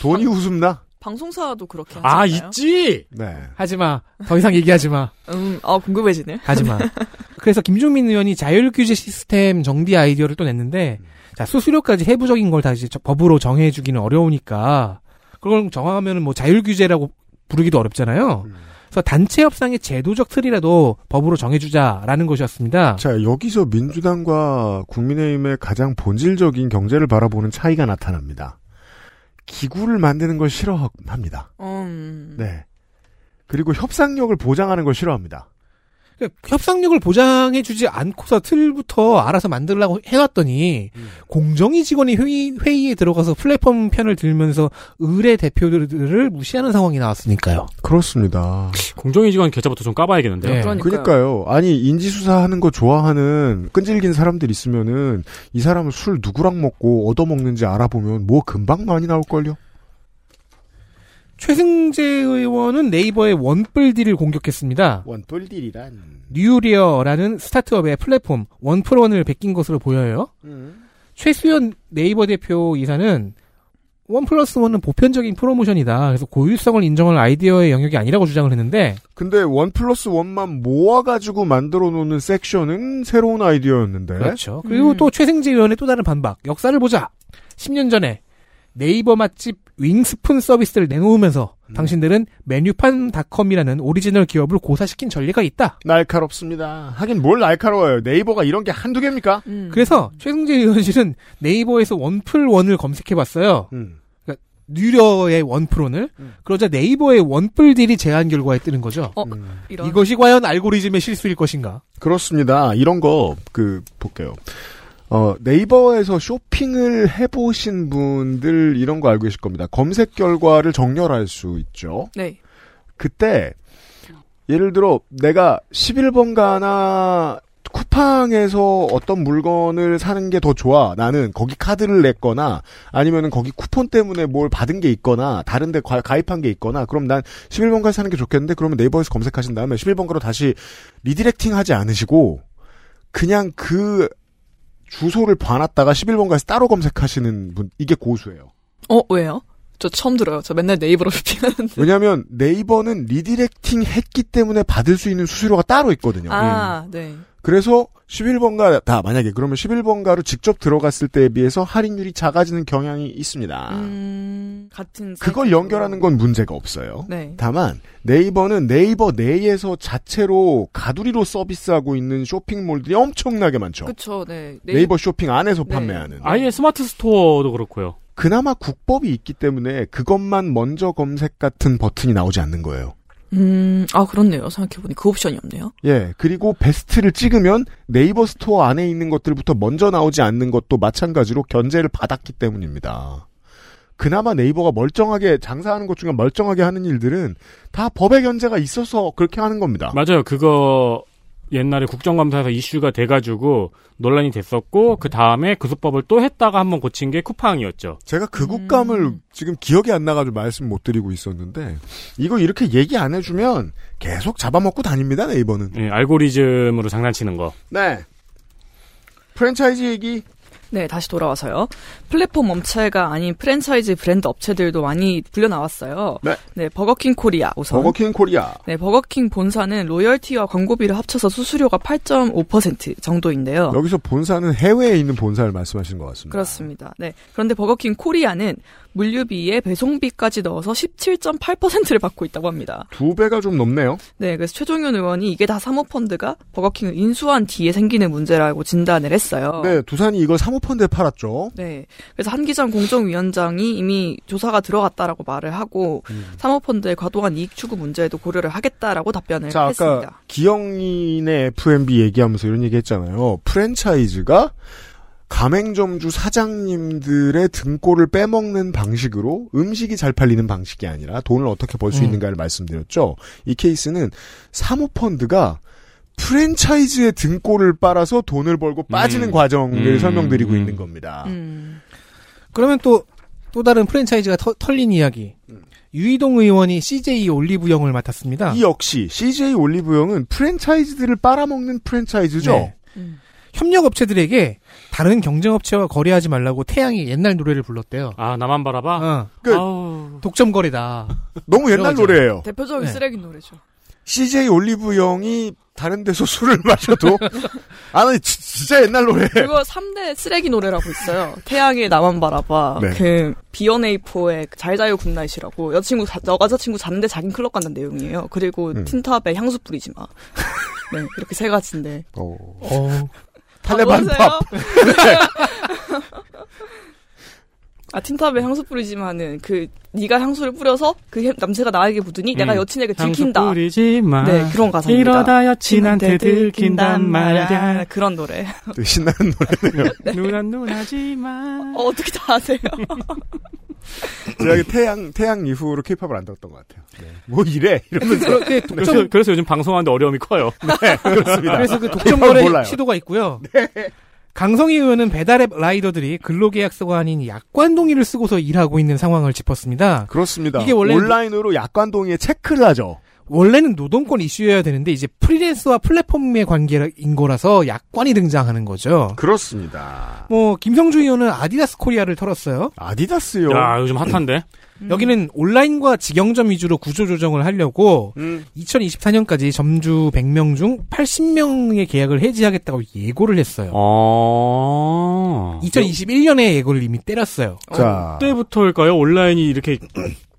돈이 웃음나? 방송사도 그렇게 하지 아 않나요? 있지. 네. 하지 마. 더 이상 얘기하지 마. 음, 아 궁금해지네. 하지 마. 그래서 김종민 의원이 자율 규제 시스템 정비 아이디어를 또 냈는데 자 수수료까지 해부적인 걸 다시 저- 법으로 정해주기는 어려우니까 그걸 정하면은 뭐 자율 규제라고 부르기도 어렵잖아요. 그래서 단체 협상의 제도적 틀이라도 법으로 정해주자라는 것이었습니다. 자, 여기서 민주당과 국민의힘의 가장 본질적인 경제를 바라보는 차이가 나타납니다. 기구를 만드는 걸 싫어합니다. 음. 네. 그리고 협상력을 보장하는 걸 싫어합니다. 그러니까 협상력을 보장해주지 않고서 틀부터 알아서 만들라고 해놨더니 공정위 직원이 회의, 회의에 들어가서 플랫폼 편을 들면서 의뢰 대표들을 무시하는 상황이 나왔으니까요. 그렇습니다. 공정위 직원 계좌부터 좀 까봐야겠는데요. 네. 그러니까요. 그러니까요. 아니 인지수사하는 거 좋아하는 끈질긴 사람들 있으면은 이 사람은 술 누구랑 먹고 얻어 먹는지 알아보면 뭐 금방 많이 나올걸요. 최승재 의원은 네이버의 원쁠딜을 공격했습니다. 원쁠딜이란. 뉴려라는 스타트업의 플랫폼 원플원을 베낀 것으로 보여요. 최수연 네이버 대표 이사는 one plus one은 보편적인 프로모션이다. 그래서 고유성을 인정할 아이디어의 영역이 아니라고 주장을 했는데 근데 one plus one만 모아가지고 만들어 놓는 섹션은 새로운 아이디어였는데. 그렇죠. 그리고 음. 또 최승재 의원의 또 다른 반박. 역사를 보자. 10년 전에 네이버 맛집 윙스푼 서비스를 내놓으면서 당신들은 메뉴판닷컴이라는 오리지널 기업을 고사시킨 전례가 있다. 날카롭습니다. 하긴 뭘 날카로워요. 네이버가 이런 게 한두 개입니까? 음. 그래서 최승재 의원실은 네이버에서 원플원을 검색해봤어요. 음. 그러니까 뉴려의 원플원을 그러자 네이버의 원쁠딜이 제한 결과에 뜨는 거죠. 어, 이런. 이것이 과연 알고리즘의 실수일 것인가? 그렇습니다. 이런 거, 그, 볼게요. 어, 네이버에서 쇼핑을 해보신 분들 이런 거 알고 계실 겁니다. 검색 결과를 정렬할 수 있죠. 네. 그때, 예를 들어, 내가 11번가나 쿠팡에서 어떤 물건을 사는 게 더 좋아. 나는 거기 카드를 냈거나 아니면은 거기 쿠폰 때문에 뭘 받은 게 있거나 다른 데 가- 가입한 게 있거나 그럼 난 11번가 사는 게 좋겠는데 그러면 네이버에서 검색하신 다음에 11번가로 다시 redirecting 하지 않으시고 그냥 그 주소를 봐놨다가 11번가에서 따로 검색하시는 분 이게 고수예요. 어, 왜요? 저 처음 들어요. 저 맨날 네이버로 쇼핑하는데. 왜냐하면 네이버는 redirecting 했기 때문에 받을 수 있는 수수료가 따로 있거든요. 아, 네. 그래서 11번가 다 만약에 그러면 11번가로 직접 들어갔을 때에 비해서 할인율이 작아지는 경향이 있습니다. 음, 같은. 그걸. 연결하는 건 문제가 없어요. 네. 다만 네이버는 네이버 내에서 자체로 가두리로 서비스하고 있는 쇼핑몰들이 엄청나게 많죠. 그쵸, 네. 네이버 쇼핑 안에서 네. 판매하는. 아예 스마트 스토어도 그렇고요. 그나마 국법이 있기 때문에 그것만 먼저 검색 같은 버튼이 나오지 않는 거예요. 음, 아, 그렇네요. 생각해보니 그 옵션이 없네요. 예, 그리고 베스트를 찍으면 네이버 store 안에 있는 것들부터 먼저 나오지 않는 것도 마찬가지로 견제를 받았기 때문입니다. 그나마 네이버가 멀쩡하게 장사하는 것 중에 멀쩡하게 하는 일들은 다 법의 견제가 있어서 그렇게 하는 겁니다. 맞아요. 그거 옛날에 국정감사에서 이슈가 돼가지고 논란이 됐었고 그 다음에 그 수법을 또 했다가 한번 고친 게 쿠팡이었죠. 제가 그 국감을 지금 기억이 안 나가지고 말씀 못 드리고 있었는데 이거 이렇게 얘기 안 해주면 계속 잡아먹고 다닙니다 네이버는. 예, 알고리즘으로 장난치는 거. 네. 프랜차이즈 얘기 네, 다시 돌아와서요. 플랫폼 업체가 아닌 프랜차이즈 브랜드 업체들도 많이 불려 나왔어요. 네. 버거킹 코리아 우선. 버거킹 코리아. 네, 버거킹 본사는 로열티와 광고비를 합쳐서 수수료가 8.5% 정도인데요. 여기서 본사는 해외에 있는 본사를 말씀하시는 것 같습니다. 그렇습니다. 네. 그런데 버거킹 코리아는 물류비에 배송비까지 넣어서 17.8%를 받고 있다고 합니다. 두 배가 좀 넘네요. 네, 그래서 최종윤 의원이 이게 다 사모펀드가 버거킹을 인수한 뒤에 생기는 문제라고 진단을 했어요. 네, 두산이 이걸 사모펀드에 팔았죠. 네. 그래서 한기장 공정위원장이 이미 조사가 들어갔다라고 말을 하고 음. 사모펀드의 과도한 이익 추구 문제에도 고려를 하겠다라고 답변을 자, 했습니다. 아까 기영인의 F&B 얘기하면서 이런 얘기 했잖아요. 프랜차이즈가 가맹점주 사장님들의 등골을 빼먹는 방식으로 음식이 잘 팔리는 방식이 아니라 돈을 어떻게 벌수 음. 있는가를 말씀드렸죠. 이 케이스는 사모펀드가 프랜차이즈의 등골을 빨아서 돈을 벌고 빠지는 음. 과정을 음. 설명드리고 음. 있는 겁니다. 음. 그러면 또, 또 다른 프랜차이즈가 터, 털린 이야기. 유이동 의원이 CJ 올리브영을 맡았습니다. 이 역시 CJ 올리브영은 프랜차이즈들을 빨아먹는 프랜차이즈죠. 네. 협력업체들에게 다른 경쟁업체와 거래하지 말라고 태양이 옛날 노래를 불렀대요. 아 나만 바라봐. 어, 그 아우. 독점 거래다. 너무 옛날. 노래예요. 대표적인 네. 쓰레기 노래죠. CJ 올리브 영이 다른 데서 술을 마셔도 아니 지- 진짜 옛날 노래. 그거 3대 쓰레기 노래라고 있어요. 태양의 나만 바라봐. 네. 그 비어네이포의 잘자요 굿나잇이라고 여자친구 자- 여자친구 잤는데 자긴 클럽 간다는 내용이에요. 그리고 음. 틴탑에 향수 뿌리지 마. 네, 이렇게 세 가지인데. 어. 어, 탈레반 아, 팝. 모르세요? 아 틴탑에 향수 뿌리지만은 그 네가 향수를 뿌려서 그 해- 남자가 나에게 묻으니 내가 음. 여친에게 향수 들킨다. 뿌리지 마. 네 그런 가사입니다. 이러다 여친한테 들킨단 말야. 그런 노래. 되게 신나는 노래네요. 누난 누나지 마. 어, 어떻게 다 아세요? 제가 태양 태양 이후로 케이팝을 안 들었던 것 같아요. 네. 뭐 이래 이러면서 그렇게 그래서, 독점, 그래서 요즘 방송하는데 어려움이 커요. 네, 그렇습니다. 그래서 그 독점 거래. 시도가 있고요. 강성희 의원은 배달앱 라이더들이 근로계약서가 아닌 약관 동의를 쓰고서 일하고 있는 상황을 짚었습니다. 그렇습니다. 이게 원래- 온라인으로 약관 동의에 체크를 하죠. 원래는 노동권 이슈여야 되는데 이제 프리랜서와 플랫폼의 관계인 거라서 약관이 등장하는 거죠. 그렇습니다. 뭐 김성주 의원은 아디다스 코리아를 털었어요. 아디다스요. 야, 요즘 핫한데? 여기는 온라인과 직영점 위주로 구조 조정을 하려고 음. 2024년까지 점주 100명 중 80명의 계약을 해지하겠다고 예고를 했어요. 어. 2021년에 예고를 이미 때렸어요. 자, 그때부터일까요? 온라인이 이렇게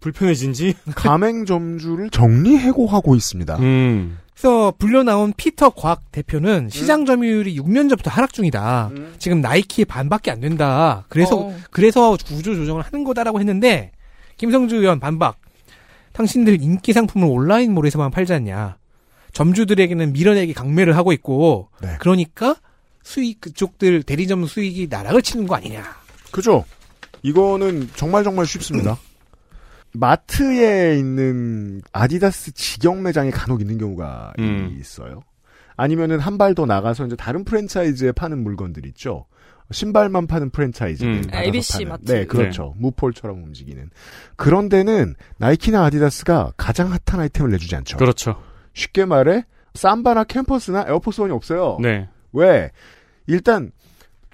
불편해진지? 가맹점주를 정리해고하고 있습니다. 음. 그래서 불려 나온 피터 곽 대표는 시장 점유율이 6년 전부터 하락 중이다. 지금 나이키의 반밖에 안 된다. 그래서 어. 그래서 구조 조정을 하는 거다라고 했는데 김성주 의원 반박. 당신들 인기 상품을 온라인몰에서만 팔지 않냐. 점주들에게는 밀어내기 강매를 하고 있고 네. 그러니까 수익 그쪽들 대리점 수익이 나락을 치는 거 아니냐. 그죠? 이거는 정말 정말 쉽습니다. 마트에 있는 아디다스 직영 매장에 간혹 있는 경우가 음. 있어요. 아니면은 한 발 더 나가서 이제 다른 프랜차이즈에 파는 물건들 있죠. 신발만 파는 프랜차이즈. 음. ABC 마트. 네, 그렇죠. 무폴처럼 움직이는. 그런 데는 나이키나 아디다스가 가장 핫한 아이템을 내주지 않죠. 그렇죠. 쉽게 말해 삼바나 캠퍼스나 에어포스 원이 없어요. 네. 왜? 일단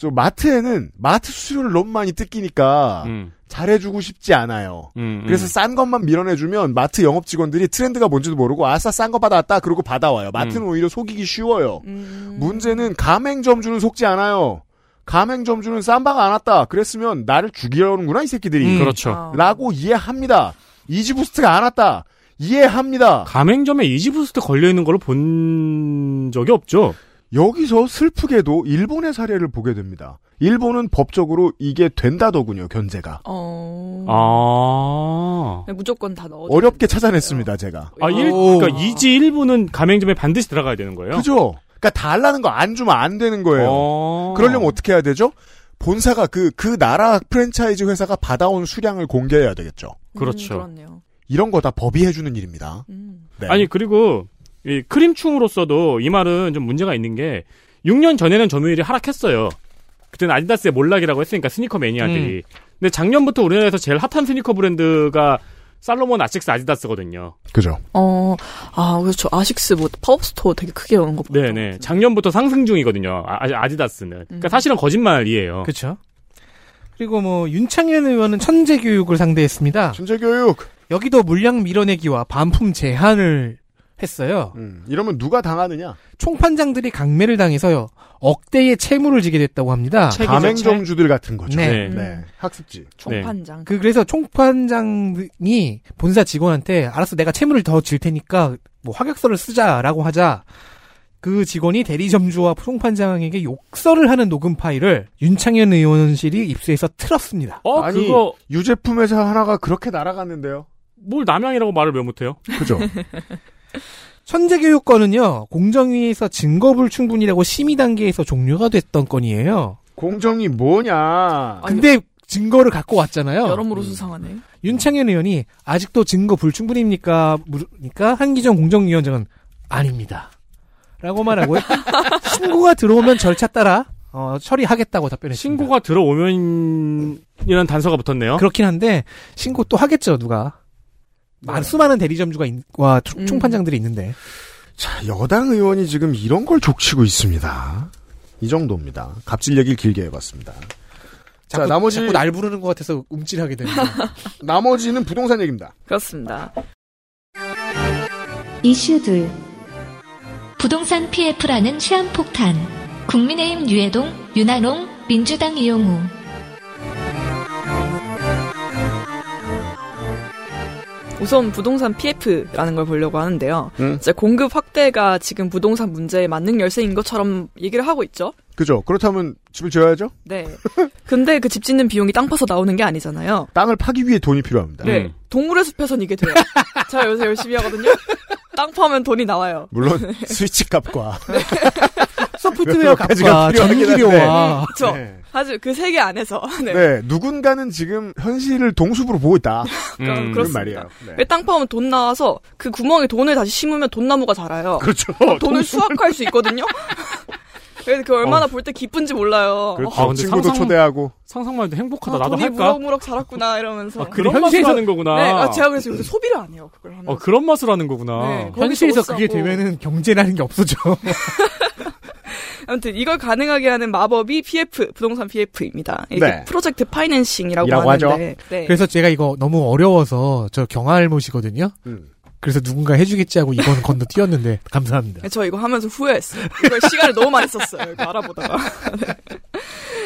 저 마트에는 마트 수수료를 너무 많이 뜯기니까 음. 잘해주고 싶지 않아요. 음, 그래서 음. 싼 것만 밀어내주면 마트 영업 직원들이 트렌드가 뭔지도 모르고 아싸 싼 거 받아왔다 그러고 받아와요. 마트는 음. 오히려 속이기 쉬워요. 음. 문제는 가맹점주는 속지 않아요. 가맹점주는 쌈바가 안 왔다. 그랬으면 나를 죽이려는구나 이 새끼들이. 음. 그렇죠. 아. 라고 이해합니다. 이지부스트가 안 왔다. 이해합니다. 가맹점에 이지부스트 걸려있는 걸 본 적이 없죠? 여기서 슬프게도 일본의 사례를 보게 됩니다. 일본은 법적으로 이게 된다더군요, 견제가. 어. 아. 네, 무조건 다 넣어. 어렵게 찾아냈습니다, 제가. 아, 일, 오. 그러니까 이지 일부는 가맹점에 반드시 들어가야 되는 거예요? 그죠? 그러니까 달라는 거 안 주면 안 되는 거예요. 어. 그러려면 어떻게 해야 되죠? 본사가 그, 그 나라 프랜차이즈 회사가 받아온 수량을 공개해야 되겠죠. 그렇죠. 음, 그렇네요. 이런 거 다 법이 해주는 일입니다. 음. 네. 아니, 그리고, 이 크림충으로서도 이 말은 좀 문제가 있는 게, 6년 전에는 점유율이 하락했어요. 그때는 아디다스의 몰락이라고 했으니까 스니커 매니아들이. 근데 작년부터 우리나라에서 제일 hot한 sneaker 브랜드가 살로몬 아식스 아디다스거든요. 그죠. 어, 아, 그렇죠. 아식스 뭐 pop-up store 되게 크게 여는 거. 봤죠. 네네. 작년부터 상승 중이거든요. 아, 아디다스는. 그러니까 음. 사실은 거짓말이에요. 그렇죠. 그리고 뭐 윤창현 의원은 천재 교육을 상대했습니다. 천재 교육. 여기도 물량 밀어내기와 반품 제한을 했어요. 음, 이러면 누가 당하느냐? 총판장들이 강매를 당해서요. 억대의 채무를 지게 됐다고 합니다. 가맹점주들 같은 거죠. 네. 네. 음. 학습지. 총판장. 그 그래서 총판장이 본사 직원한테 알았어 내가 채무를 더 질 테니까 뭐 확약서를 쓰자라고 하자 그 직원이 대리점주와 총판장에게 욕설을 하는 녹음 파일을 윤창현 의원실이 입수해서 틀었습니다. 어, 아니, 그거, 유제품 회사 하나가 그렇게 날아갔는데요. 뭘 남양이라고 말을 왜 못해요? 그죠. 천재교육권은요 공정위에서 증거불 충분이라고 심의 단계에서 종료가 됐던 건이에요. 공정이 뭐냐. 근데 증거를 갖고 왔잖아요. 여러모로 수상하네. 윤창현 의원이 아직도 증거 불충분입니까? 물으니까 한기정 공정위원장은 아닙니다. 라고 말하고 신고가 들어오면 절차 따라 어, 처리하겠다고 답변했습니다. 신고가 들어오면이라는 단서가 붙었네요. 그렇긴 한데 신고 또 하겠죠 누가. 많 수많은 대리점주가 있- 와 총- 음. 총판장들이 있는데 자, 여당 의원이 지금 이런 걸 족치고 있습니다. 이 정도입니다. 갑질 얘기를 길게 해봤습니다. 자꾸, 자, 나머지- 자꾸 날 부르는 것 같아서 움찔하게 됩니다. 나머지는 부동산 얘기입니다. 그렇습니다. 이슈 둘. 부동산 PF라는 시한폭탄. 국민의힘 유해동, 윤한홍, 민주당 이용우. 우선 부동산 PF라는 걸 보려고 하는데요. 음. 이제 공급 확대가 지금 부동산 문제의 만능 열쇠인 것처럼 얘기를 하고 있죠. 그죠. 그렇다면 집을 지어야죠. 네. 근데 그 집 짓는 비용이 땅 파서 나오는 게 아니잖아요. 땅을 파기 위해 돈이 필요합니다. 네. 음. 동물의 숲에선 이게 돼요. 제가 요새 열심히 하거든요. 땅 파면 돈이 나와요. 물론 스위치 값과 소프트웨어 값과 전기료와 그렇죠. 네. 아주 그세개 안에서. 네. 네, 누군가는 지금 현실을 동숲으로 보고 있다. 음. 그런. 말이에요. 네. 왜 땅 파면 돈 나와서 그 구멍에 돈을 다시 심으면 돈나무가 자라요. 그렇죠. 돈을 수확할 수 있거든요. 그래서 그 얼마나 볼때 기쁜지 몰라요. 그렇죠. 아, 근데 친구도 상상- 초대하고. 상상만 해도 행복하다. 아, 나도 돈이 할까? 무럭무럭 자랐구나 이러면서. 아, 그런 현실에서- 하는 거구나. 네, 아, 제가 그래서 요새 소비를 안 해요. 그걸 하면. 어, 그런 맛을 하는 거구나. 네, 현실에서 옷 그게. 되면은 경제라는 게 없어져. 아무튼 이걸 가능하게 하는 마법이 PF 부동산 PF입니다. 이게 네. project financing이라고 이라고 하는데. 하죠. 네. 그래서 제가 이거 너무 어려워서 저 경알못이거든요. 음. 그래서 누군가 해주겠지 하고 이건 건너뛰었는데 감사합니다. 저 이거 하면서 후회했어요. 이걸 시간을 너무 많이 썼어요. 알아보다가. 네.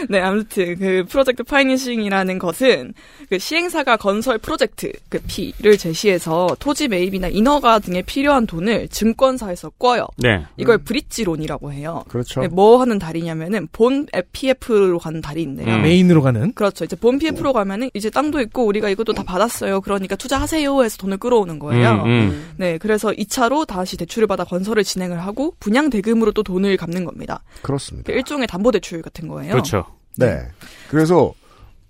네, 아무튼 그 project financing이라는 것은 그 시행사가 건설 프로젝트 그 P를 제시해서 토지 매입이나 인허가 등에 필요한 돈을 증권사에서 꿔요. 네. 이걸 브릿지론이라고 해요. 그렇죠. 네, 뭐 하는 달이냐면은 본 PF로 가는 달인데요. 음. 메인으로 가는 그렇죠. 이제 본 PF로 가면은 이제 땅도 있고 우리가 이것도 다 받았어요. 그러니까 투자하세요 해서 돈을 끌어오는 거예요. 음, 음. 네, 그래서 2차로 다시 대출을 받아 건설을 진행을 하고 분양 대금으로 또 돈을 갚는 겁니다. 그렇습니다. 일종의 담보 대출 같은 거예요. 그렇죠. 네. 그래서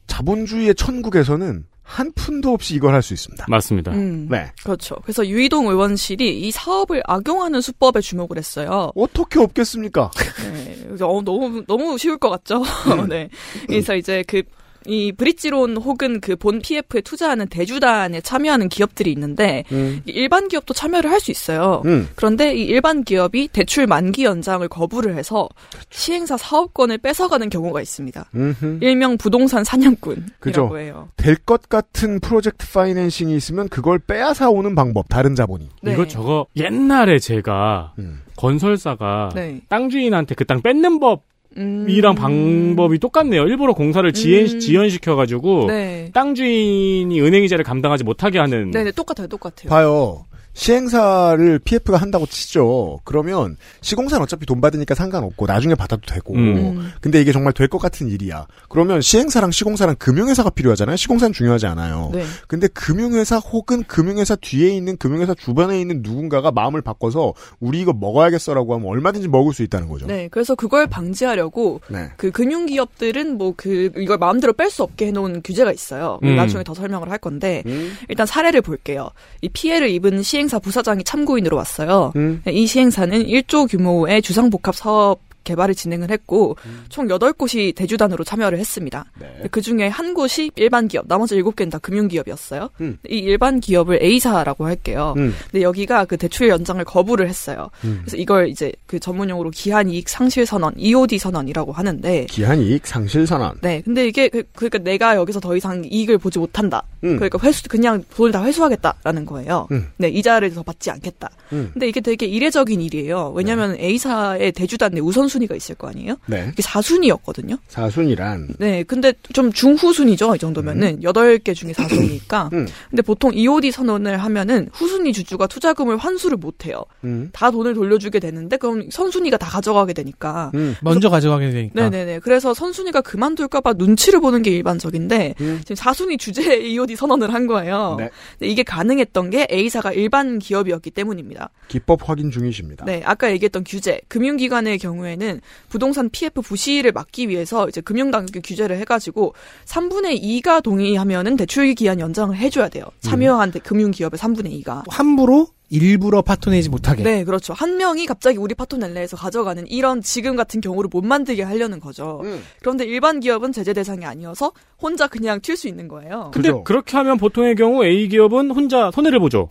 자본주의의 천국에서는 한 푼도 없이 이걸 할 수 있습니다. 맞습니다. 음, 네. 그렇죠. 그래서 유이동 의원실이 이 사업을 악용하는 수법에 주목을 했어요. 어떻게 없겠습니까? 네, 어, 너무 너무 쉬울 것 같죠. 네. 그래서 이제 그 이 브릿지론 혹은 그 본 PF에 투자하는 대주단에 참여하는 기업들이 있는데 음. 일반 기업도 참여를 할 수 있어요. 음. 그런데 이 일반 기업이 대출 만기 연장을 거부를 해서 시행사 사업권을 뺏어가는 경우가 있습니다. 음흠. 일명 부동산 사냥꾼이라고 그죠. 해요. 될 것 같은 프로젝트 파이낸싱이 있으면 그걸 빼앗아 오는 방법, 다른 자본이. 네. 이거 저거 옛날에 제가 음. 건설사가 네. 땅 주인한테 그 땅 뺏는 법 이랑 음. 방법이 똑같네요. 일부러 공사를 지연, 음. 지연시켜가지고 네. 땅 주인이 은행 이자를 감당하지 못하게 하는 네네 똑같아요, 똑같아요. 봐요. 시행사를 PF가 한다고 치죠. 그러면 시공사는 어차피 돈 받으니까 상관없고 나중에 받아도 되고. 음. 근데 이게 정말 될 것 같은 일이야. 그러면 시행사랑 시공사랑 금융회사가 필요하잖아요. 시공사는 중요하지 않아요. 네. 근데 금융회사 혹은 금융회사 뒤에 있는 금융회사 주변에 있는 누군가가 마음을 바꿔서 우리 이거 먹어야겠어라고 하면 얼마든지 먹을 수 있다는 거죠. 네, 그래서 그걸 방지하려고 네. 그 금융기업들은 뭐 그 이걸 마음대로 뺄 수 없게 해놓은 규제가 있어요. 음. 나중에 더 설명을 할 건데 음. 일단 사례를 볼게요. 이 피해를 입은 시행 사 부사장이 참고인으로 왔어요. 음. 이 시행사는 1조 규모의 주상복합 사업 개발을 진행을 했고 총 8곳이 대주단으로 참여를 했습니다. 네. 그 중에 한 곳이 일반 기업, 나머지 7개는 다 금융기업이었어요. 음. 이 일반 기업을 A사라고 할게요. 음. 근데 여기가 그 대출 연장을 거부를 했어요. 음. 그래서 이걸 이제 그 전문용어로 기한 이익 상실 선언, EOD 선언이라고 하는데 기한 이익 상실 선언. 네, 근데 이게 그, 그러니까 내가 여기서 더 이상 이익을 보지 못한다. 음. 그러니까 회수 그냥 돈을 다 회수하겠다라는 거예요. 음. 네, 이자를 더 받지 않겠다. 음. 근데 이게 되게 이례적인 일이에요. 왜냐하면 A사의 대주단 내 우선순위 가 있을 거 아니에요? 네. 이게 4순위였거든요. 사순이란 네, 근데 좀 중후순위죠. 이 정도면은 여덟 개 중에 4순위니까. 음. 근데 보통 EOD 선언을 하면은 후순위 주주가 투자금을 환수를 못 해요. 음. 다 돈을 돌려주게 되는데 그럼 선순위가 다 가져가게 되니까. 음. 먼저 가져가게 되니까. 네네네. 그래서 선순위가 그만둘까봐 눈치를 보는 게 일반적인데 음. 지금 4순위 주제 EOD 선언을 한 거예요. 네. 근데 이게 가능했던 게 A사가 일반 기업이었기 때문입니다. 기법 확인 중이십니다. 네, 아까 얘기했던 규제, 금융기관의 경우에는 부동산 PF 부실을 막기 위해서 이제 금융당국이 규제를 해가지고 3분의 2가 동의하면은 대출 기한 연장을 해줘야 돼요. 참여한 대- 금융기업의 3분의 2가. 함부로 일부러 파토 내지 못하게. 네, 그렇죠. 한 명이 갑자기 우리 파토 낼래 해서 가져가는 이런 지금 같은 경우를 못 만들게 하려는 거죠. 음. 그런데 일반 기업은 제재 대상이 아니어서 혼자 그냥 튈 수 있는 거예요. 근데 그죠. 그렇게 하면 보통의 경우 A 기업은 혼자 손해를 보죠.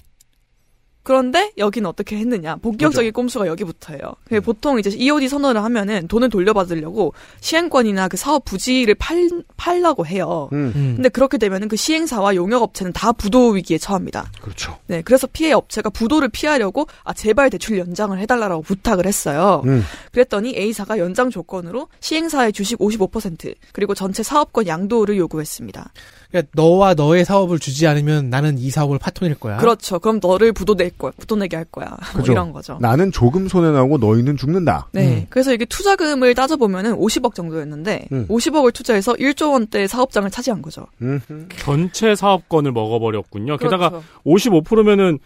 그런데 여기는 어떻게 했느냐. 본격적인 꼼수가 여기부터예요. 그 보통 이제 EOD 선언을 하면은 돈을 돌려받으려고 시행권이나 그 사업 부지를 팔, 팔라고 해요. 음. 음. 근데 그렇게 되면은 그 시행사와 용역업체는 다 부도 위기에 처합니다. 그렇죠. 네, 그래서 피해 업체가 부도를 피하려고 아 제발 대출 연장을 해달라고 부탁을 했어요. 음. 그랬더니 A사가 연장 조건으로 시행사의 주식 55% 그리고 전체 사업권 양도를 요구했습니다. 그러니까 너와 너의 사업을 주지 않으면 나는 이 사업을 파토낼 거야. 그렇죠. 그럼 너를 부도 낼 거야, 부도 내게 할 거야. 뭐 그죠. 이런 거죠. 나는 조금 손해 나고 너희는 죽는다. 네. 음. 그래서 이게 투자금을 따져보면은 50억 정도였는데, 음. 50억을 투자해서 1조 원대 사업장을 차지한 거죠. 음. 전체 사업권을 먹어버렸군요. 게다가 그렇죠. 55%면은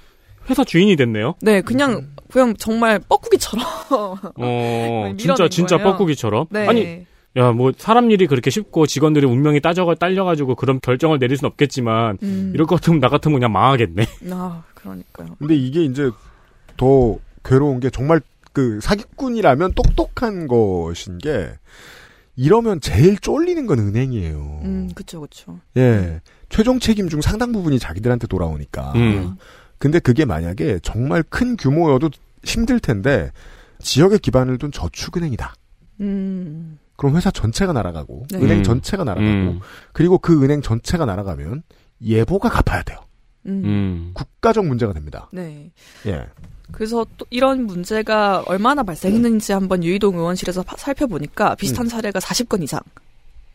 회사 주인이 됐네요. 네, 그냥, 그냥 정말 뻐꾸기처럼. 어, 진짜 진짜 거예요. 뻐꾸기처럼. 네. 아니 야 뭐 사람 일이 그렇게 쉽고 직원들의 운명이 따져가 딸려가지고 그런 결정을 내릴 순 없겠지만 음. 이럴 것 같으면 나 같으면 그냥 망하겠네. 아, 그러니까요. 근데 이게 이제 더 괴로운 게 정말 그 사기꾼이라면 똑똑한 것인 게 이러면 제일 쫄리는 건 은행이에요. 음, 그쵸, 그쵸. 예. 최종 책임 중 상당 부분이 자기들한테 돌아오니까. 음. 근데 그게 만약에 정말 큰 규모여도 힘들 텐데 지역에 기반을 둔 저축은행이다. 음, 그럼 회사 전체가 날아가고 네. 은행 음. 전체가 날아가고 음. 그리고 그 은행 전체가 날아가면 예보가 갚아야 돼요. 음, 음. 국가적 문제가 됩니다. 네. 예. 그래서 또 이런 문제가 얼마나 발생했는지 한번 유이동 의원실에서 파- 살펴보니까 비슷한 음. 사례가 40건 이상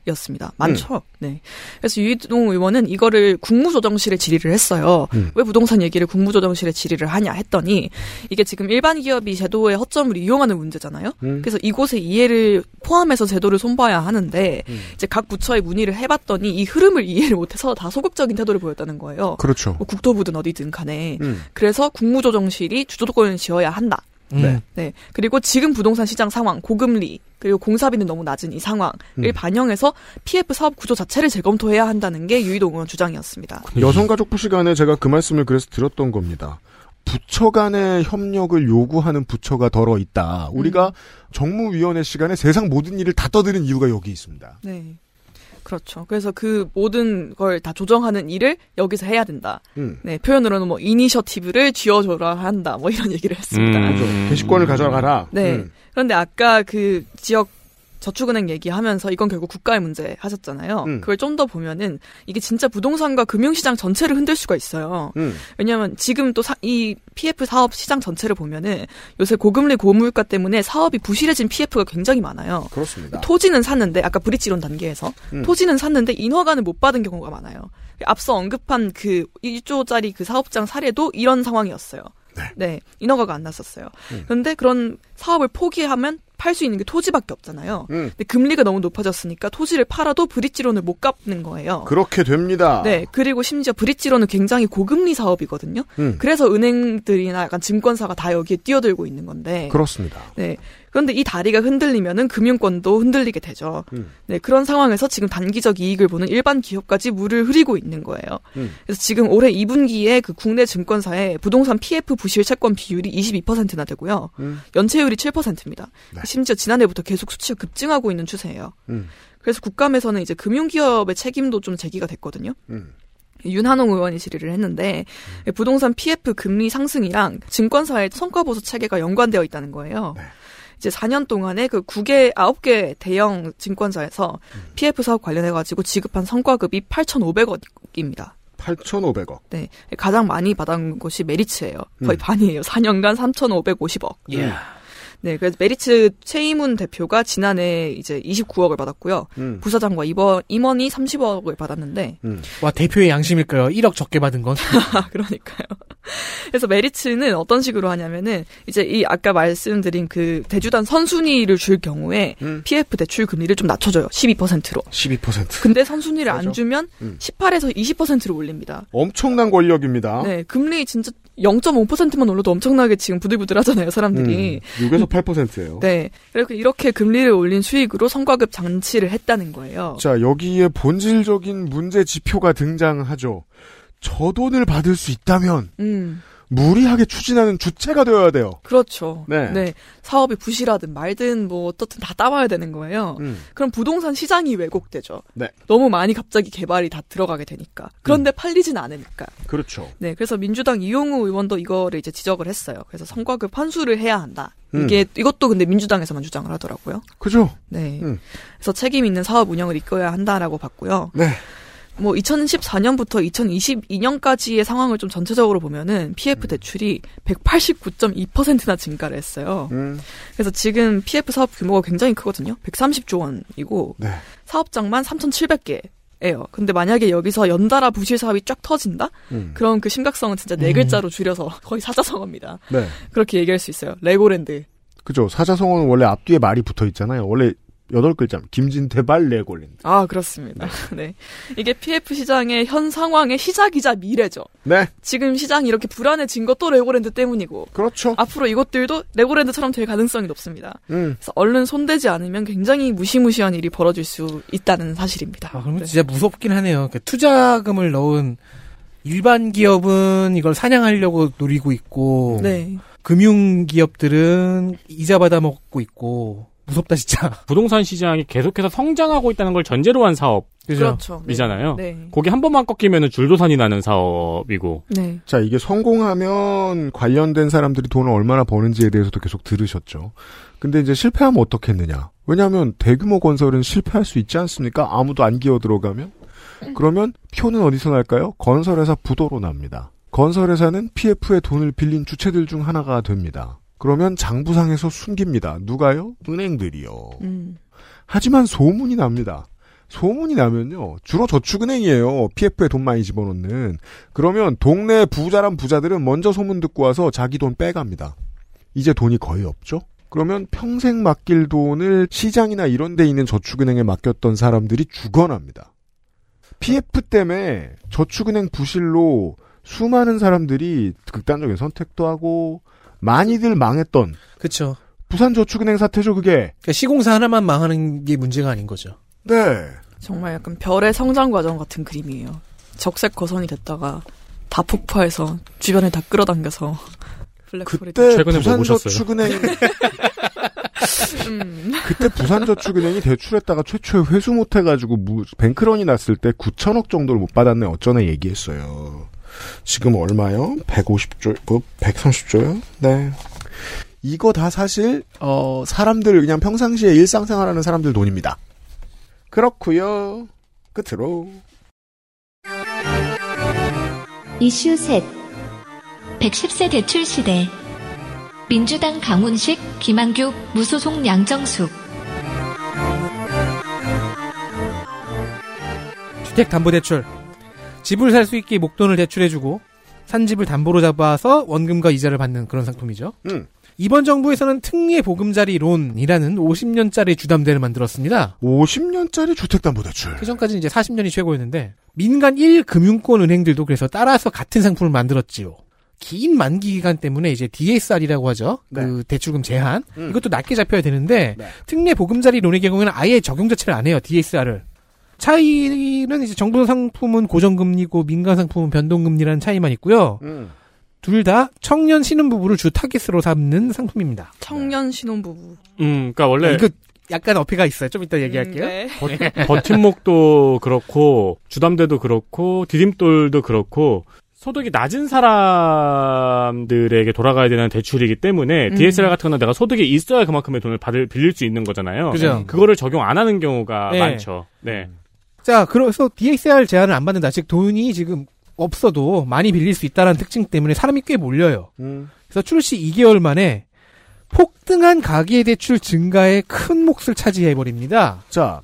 이었습니다. 많죠. 네. 그래서 유이동 의원은 이거를 국무조정실에 질의를 했어요. 음. 왜 부동산 얘기를 국무조정실에 질의를 하냐 했더니 이게 지금 일반 기업이 제도의 허점을 이용하는 문제잖아요. 음. 그래서 이곳의 이해를 포함해서 제도를 손봐야 하는데 음. 이제 각 부처에 문의를 해봤더니 이 흐름을 이해를 못해서 다 소극적인 태도를 보였다는 거예요. 그렇죠. 뭐 국토부든 어디든 간에 음. 그래서 국무조정실이 주도권을 지어야 한다. 네. 네. 그리고 지금 부동산 시장 상황, 고금리, 그리고 공사비는 너무 낮은 이 상황을 음. 반영해서 PF 사업 구조 자체를 재검토해야 한다는 게 유이동 의원 주장이었습니다. 여성가족부 시간에 제가 그 말씀을 그래서 드렸던 겁니다. 부처 간의 협력을 요구하는 부처가 덜어 있다. 우리가 음. 정무위원회 시간에 세상 모든 일을 다 떠드는 이유가 여기 있습니다. 네. 그렇죠. 그래서 그 모든 걸 다 조정하는 일을 여기서 해야 된다. 음. 네, 표현으로는 뭐 이니셔티브를 쥐어줘라 한다. 뭐 이런 얘기를 했습니다. 음. 그렇죠. 개시권을 가져가라. 네. 음. 그런데 아까 그 지역 저축은행 얘기하면서 이건 결국 국가의 문제 하셨잖아요. 음. 그걸 좀 더 보면은 이게 진짜 부동산과 금융시장 전체를 흔들 수가 있어요. 음. 왜냐하면 지금 또 이 PF 사업 시장 전체를 보면은 요새 고금리 고물가 때문에 사업이 부실해진 PF가 굉장히 많아요. 그렇습니다. 토지는 샀는데 아까 브릿지론 단계에서 음. 토지는 샀는데 인허가는 못 받은 경우가 많아요. 앞서 언급한 그 1조짜리 그 사업장 사례도 이런 상황이었어요. 네. 인허가가 안 났었어요. 음. 그런데 그런 사업을 포기하면 팔 수 있는 게 토지밖에 없잖아요. 음. 근데 금리가 너무 높아졌으니까 토지를 팔아도 브릿지론을 못 갚는 거예요. 그렇게 됩니다. 네, 그리고 심지어 브릿지론은 굉장히 고금리 사업이거든요. 음. 그래서 은행들이나 약간 증권사가 다 여기에 뛰어들고 있는 건데. 그렇습니다. 네. 그런데 이 다리가 흔들리면은 금융권도 흔들리게 되죠. 음. 네, 그런 상황에서 지금 단기적 이익을 보는 일반 기업까지 물을 흐리고 있는 거예요. 음. 그래서 지금 올해 2분기에 그 국내 증권사의 부동산 PF 부실 채권 비율이 22%나 되고요. 음. 연체율이 7%입니다. 네. 심지어 지난해부터 계속 수치가 급증하고 있는 추세예요. 음. 그래서 국감에서는 이제 금융기업의 책임도 좀 제기가 됐거든요. 음. 윤한홍 의원이 질의를 했는데 부동산 PF 금리 상승이랑 증권사의 성과보수 체계가 연관되어 있다는 거예요. 네. 이제 4년 동안에 그 9개, 9개 대형 증권사에서 PF 사업 관련해 가지고 지급한 성과급이 8,500억입니다. 8,500억. 네. 가장 많이 받은 곳이 메리츠예요. 거의 음. 반이에요. 4년간 3,550억. 예. 네, 그래서 메리츠 최이문 대표가 지난해 이제 29억을 받았고요. 음. 부사장과 임원, 임원이 30억을 받았는데, 음. 와 대표의 양심일까요? 1억 적게 받은 건. 아, 그러니까요. 그래서 메리츠는 어떤 식으로 하냐면은, 이제 이 아까 말씀드린 그 대주단 선순위를 줄 경우에 음. PF 대출 금리를 좀 낮춰줘요. 12%로. 12%. 근데 선순위를 안 그렇죠. 주면 음. 18에서 20%로 올립니다. 엄청난 권력입니다. 네, 금리 진짜 0.5%만 올려도 엄청나게 지금 부들부들 하잖아요, 사람들이. 음. 6에서 8%예요. 네. 그리고 이렇게 금리를 올린 수익으로 성과급 장치를 했다는 거예요. 자, 여기에 본질적인 문제 지표가 등장하죠. 저 돈을 받을 수 있다면 음, 무리하게 추진하는 주체가 되어야 돼요. 그렇죠. 네. 사업이 부실하든 말든 뭐 어떻든 다 따와야 되는 거예요. 음. 그럼 부동산 시장이 왜곡되죠. 네. 너무 많이 갑자기 개발이 다 들어가게 되니까. 그런데 팔리진 않으니까. 그렇죠. 네. 그래서 민주당 이용우 의원도 이거를 이제 지적을 했어요. 그래서 성과급 환수를 해야 한다. 음. 이게 이것도 근데 민주당에서만 주장을 하더라고요. 그죠? 네. 음. 그래서 책임 있는 사업 운영을 이끌어야 한다라고 봤고요. 네. 뭐 2014년부터 2022년까지의 상황을 좀 전체적으로 보면은 PF 대출이 189.2%나 증가를 했어요. 음. 그래서 지금 PF 사업 규모가 굉장히 크거든요. 130조 원이고 네. 사업장만 3,700개 예요. 근데 만약에 여기서 연달아 부실 사업이 쫙 터진다? 음. 그럼 그 심각성은 진짜 네 음. 글자로 줄여서 거의 사자성어입니다. 네. 그렇게 얘기할 수 있어요. 레고랜드. 그죠. 사자성어는 원래 앞뒤에 말이 붙어 있잖아요. 원래 여덟 글자. 김진태발 레고랜드. 아, 그렇습니다. 네. 이게 PF 시장의 현 상황의 시작이자 미래죠. 네. 지금 시장이 이렇게 불안해진 것도 레고랜드 때문이고 그렇죠. 앞으로 이것들도 레고랜드처럼 될 가능성이 높습니다. 음. 그래서 얼른 손대지 않으면 굉장히 무시무시한 일이 벌어질 수 있다는 사실입니다. 아, 그러면 네. 진짜 무섭긴 하네요. 그러니까 투자금을 넣은 일반 기업은 이걸 사냥하려고 노리고 있고 네. 금융 기업들은 이자 받아 먹고 있고 무섭다 진짜. 부동산 시장이 계속해서 성장하고 있다는 걸 전제로 한 그죠? 사업이잖아요. 네. 거기 한 번만 꺾이면 줄도산이 나는 사업이고. 네. 자, 이게 성공하면 관련된 사람들이 돈을 얼마나 버는지에 대해서도 계속 들으셨죠. 근데 이제 실패하면 어떻겠느냐. 왜냐하면 대규모 건설은 실패할 수 있지 않습니까? 아무도 안 기어 들어가면? 그러면 표는 어디서 날까요? 건설회사 부도로 납니다. 건설회사는 PF에 돈을 빌린 주체들 중 하나가 됩니다. 그러면 장부상에서 숨깁니다. 누가요? 은행들이요. 음. 하지만 소문이 납니다. 소문이 나면요. 주로 저축은행이에요. PF에 돈 많이 집어넣는. 그러면 동네 부자란 부자들은 먼저 소문 듣고 와서 자기 돈 빼갑니다. 이제 돈이 거의 없죠? 그러면 평생 맡길 돈을 시장이나 이런 데 있는 저축은행에 맡겼던 사람들이 죽어납니다. PF 때문에 저축은행 부실로 수많은 사람들이 극단적인 선택도 하고 많이들 망했던 그쵸. 부산저축은행 사태죠 그게. 그러니까 시공사 하나만 망하는 게 문제가 아닌 거죠. 네. 정말 약간 별의 성장 과정 같은 그림이에요. 적색 거선이 됐다가 다 폭파해서 주변에 다 끌어당겨서 블랙홀이 그때 최근에 뭐? 부산저축은행 음. 그때 부산저축은행이 대출했다가 최초에 회수 못해가지고 무- 뱅크런이 났을 때 9천억 정도를 못 받았네 어쩌네 얘기했어요. 지금 얼마요? 150조, 뭐 130조요? 네. 이거 다 사실 어 사람들 그냥 평상시에 일상생활하는 사람들 돈입니다. 그렇고요. 끝으로 이슈 셋. 110세 대출 시대. 민주당 강훈식, 김한규, 무소속 양정숙. 주택담보대출. 집을 살 수 있게 목돈을 대출해주고 산 집을 담보로 잡아서 원금과 이자를 받는 그런 상품이죠. 음. 이번 정부에서는 특례 보금자리 론이라는 50년짜리 주담대를 만들었습니다. 50년짜리 주택담보대출. 그 전까지는 이제 40년이 최고였는데 민간 1금융권 은행들도 그래서 따라서 같은 상품을 만들었지요. 긴 만기 기간 때문에 이제 DSR이라고 하죠. 그 대출금 제한. 음. 이것도 낮게 잡혀야 되는데 네. 특례 보금자리 론의 경우에는 아예 적용 자체를 안 해요. DSR을. 차이는 이제 정부 상품은 고정금리고 민간 상품은 변동금리라는 차이만 있고요. 음. 둘다 청년 신혼부부를 주 타겟으로 삼는 상품입니다. 청년 신혼부부. 음, 그러니까 원래 이거 약간 어폐가 있어요. 좀 이따 얘기할게요. 음, 네. 버팀목도 그렇고 주담대도 그렇고 디딤돌도 그렇고 소득이 낮은 사람들에게 돌아가야 되는 대출이기 때문에 음. DSR 같은 거는 내가 소득이 있어야 그만큼의 돈을 받을 빌릴 수 있는 거잖아요. 그죠. 그거를 적용 안 하는 경우가 네. 많죠. 네. 자, 그래서 DSR 제한을 안 받는다. 즉 돈이 지금 없어도 많이 빌릴 수 있다는 특징 때문에 사람이 꽤 몰려요. 음. 그래서 출시 2개월 만에 폭등한 가계대출 증가에 큰 몫을 차지해 버립니다. 자,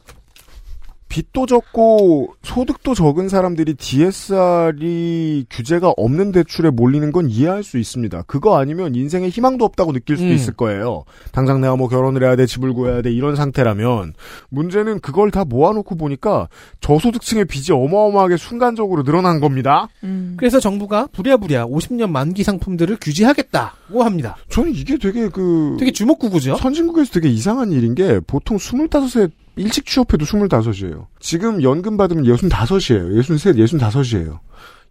빚도 적고 소득도 적은 사람들이 DSR이 규제가 없는 대출에 몰리는 건 이해할 수 있습니다. 그거 아니면 인생에 희망도 없다고 느낄 수도 음. 있을 거예요. 당장 내가 뭐 결혼을 해야 돼, 집을 구해야 돼 이런 상태라면 문제는 그걸 다 모아놓고 보니까 저소득층의 빚이 어마어마하게 순간적으로 늘어난 겁니다. 음. 그래서 정부가 부랴부랴 50년 만기 상품들을 규제하겠다고 합니다. 저는 이게 되게 그 되게 주목구구죠. 선진국에서 되게 이상한 일인 게 보통 25세 일찍 취업해도 25이에요. 지금 연금 받으면 65이에요. 63, 65이에요.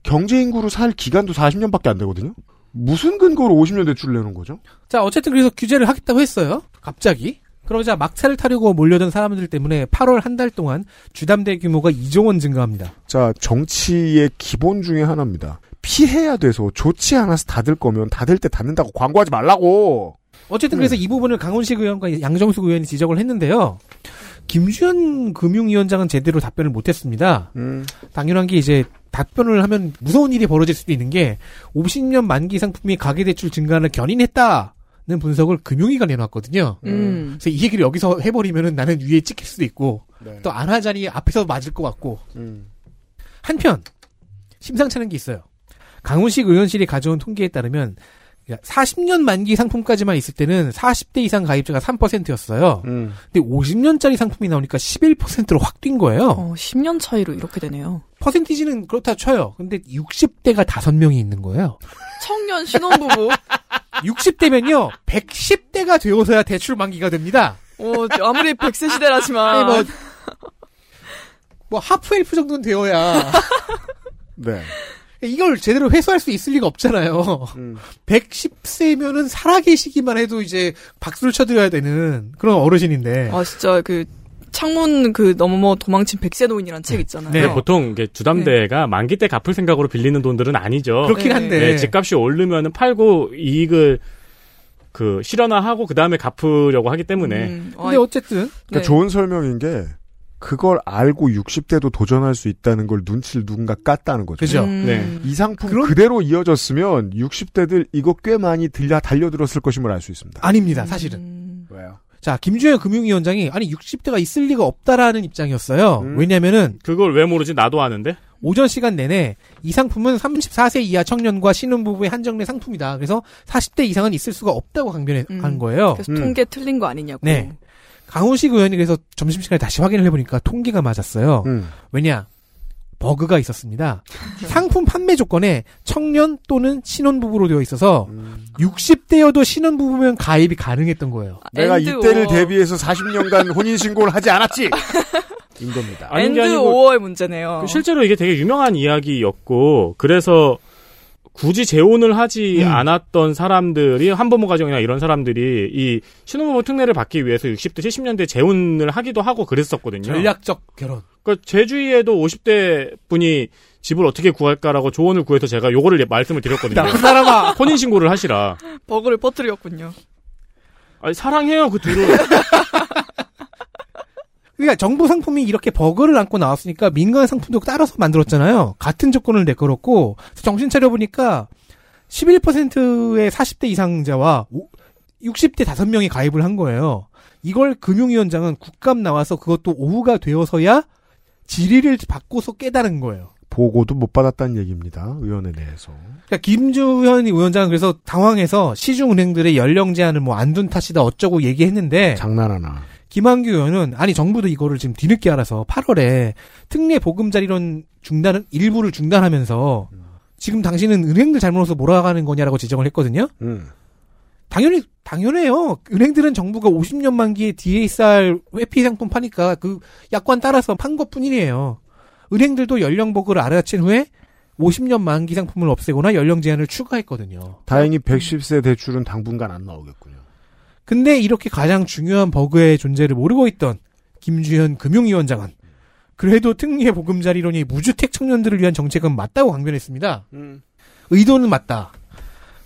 경제 인구로 살 기간도 40년밖에 안 되거든요. 무슨 근거로 50년 대출을 내는 거죠? 자, 어쨌든 그래서 규제를 하겠다고 했어요. 갑자기. 그러자 막차를 타려고 몰려든 사람들 때문에 8월 한 달 동안 주담대 규모가 2조 원 증가합니다. 자, 정치의 기본 중에 하나입니다. 피해야 돼서 좋지 않아서 닫을 거면 닫을 때 닫는다고 광고하지 말라고. 어쨌든 그래서 이 부분을 강훈식 의원과 양정숙 의원이 지적을 했는데요. 김주현 금융위원장은 제대로 답변을 못했습니다. 음. 당연한 게 이제 답변을 하면 무서운 일이 벌어질 수도 있는 게 50년 만기 상품이 가계대출 증가를 견인했다 는 분석을 금융위가 내놨거든요. 음. 그래서 이 얘기를 여기서 해버리면은 나는 위에 찍힐 수도 있고 네. 또안 하자니 앞에서 맞을 것 같고 음. 한편 심상찮은 게 있어요. 강훈식 의원실이 가져온 통계에 따르면 40년 만기 상품까지만 있을 때는 40대 이상 가입자가 3%였어요. 음. 근데 50년짜리 상품이 나오니까 11%로 확 뛴 거예요. 어, 10년 차이로 이렇게 되네요. 퍼센티지는 그렇다 쳐요. 근데 60대가 5명이 있는 거예요. 청년 신혼부부. 60대면요, 110대가 되어서야 대출 만기가 됩니다. 어, 아무리 100세 시대라지만. 뭐, 뭐 하프 엘프 정도는 되어야. 네. 이걸 제대로 회수할 수 있을 리가 없잖아요. 음. 110세면은 살아계시기만 해도 이제 박수를 쳐드려야 되는 그런 어르신인데. 아 진짜 그 창문 그 넘어 도망친 백세 노인이란 책 있잖아요. 근데 보통 주담대가 만기 때 갚을 생각으로 빌리는 돈들은 아니죠. 그렇긴 한데. 네, 집값이 오르면은 팔고 이익을 그 실현화하고 그 다음에 갚으려고 하기 때문에. 음, 근데 아, 어쨌든 그러니까 네. 좋은 설명인 게 그걸 알고 60대도 도전할 수 있다는 걸 눈치를 누군가 깠다는 거죠. 그죠. 음, 네. 이 상품 그런- 그대로 이어졌으면 60대들 이거 꽤 많이 들려 달려들었을 것임을 알 수 있습니다. 아닙니다, 사실은. 음, 왜요? 자, 김주현 금융위원장이 아니 60대가 있을 리가 없다라는 입장이었어요. 음. 왜냐면은 그걸 왜 모르지? 나도 아는데. 오전 시간 내내 이 상품은 34세 이하 청년과 신혼부부의 한정된 상품이다. 그래서 40대 이상은 있을 수가 없다고 강변한 음. 거예요. 그래서 음. 통계 틀린 거 아니냐고. 네. 강훈식 의원이 그래서 점심시간에 다시 확인을 해보니까 통계가 맞았어요. 음. 왜냐? 버그가 있었습니다. 상품 판매 조건에 청년 또는 신혼부부로 되어 있어서 음. 60대여도 신혼부부면 가입이 가능했던 거예요. 내가 and 이때를 or. 대비해서 40년간 혼인신고를 하지 않았지! 인 겁니다. and 아니고 or 문제네요. 그 실제로 이게 되게 유명한 이야기였고 그래서 굳이 재혼을 하지 음. 않았던 사람들이 한부모 가정이나 이런 사람들이 이 신혼부부 특례를 받기 위해서 60대 70년대 재혼을 하기도 하고 그랬었거든요. 전략적 결혼. 그러니까 제 주위에도 50대 분이 집을 어떻게 구할까라고 조언을 구해서 제가 요거를 말씀을 드렸거든요. 나쁜 사람아! 혼인 신고를 하시라. 버그를 퍼뜨렸군요. 아니 사랑해요 그 둘은. 그러니까 정부 상품이 이렇게 버그를 안고 나왔으니까 민간 상품도 따라서 만들었잖아요. 같은 조건을 내걸었고 정신 차려 보니까 11%의 40대 이상자와 60대 5명이 가입을 한 거예요. 이걸 금융위원장은 국감 나와서 그것도 오후가 되어서야 질의를 받고서 깨달은 거예요. 보고도 못 받았다는 얘기입니다. 의원에 대해서. 그러니까 김주현 위원장은 그래서 당황해서 시중은행들의 연령 제한을 뭐 안 둔 탓이다 어쩌고 얘기했는데 장난하나. 김한규 의원은 아니 정부도 이거를 지금 뒤늦게 알아서 8월에 특례 보금자리론 중단을 일부를 중단하면서 지금 당신은 은행들 잘못해서 몰아가는 거냐라고 지적을 했거든요. 음. 당연히 당연해요. 은행들은 정부가 50년 만기에 DASR 회피 상품 파니까 그 약관 따라서 판 것뿐이에요. 은행들도 연령 버그를 알아챈 후에 50년 만기 상품을 없애거나 연령 제한을 추가했거든요. 다행히 110세 대출은 당분간 안 나오겠군요. 근데 이렇게 가장 중요한 버그의 존재를 모르고 있던 김주현 금융위원장은 그래도 특례 보금자리론이 무주택 청년들을 위한 정책은 맞다고 강변했습니다. 의도는 맞다.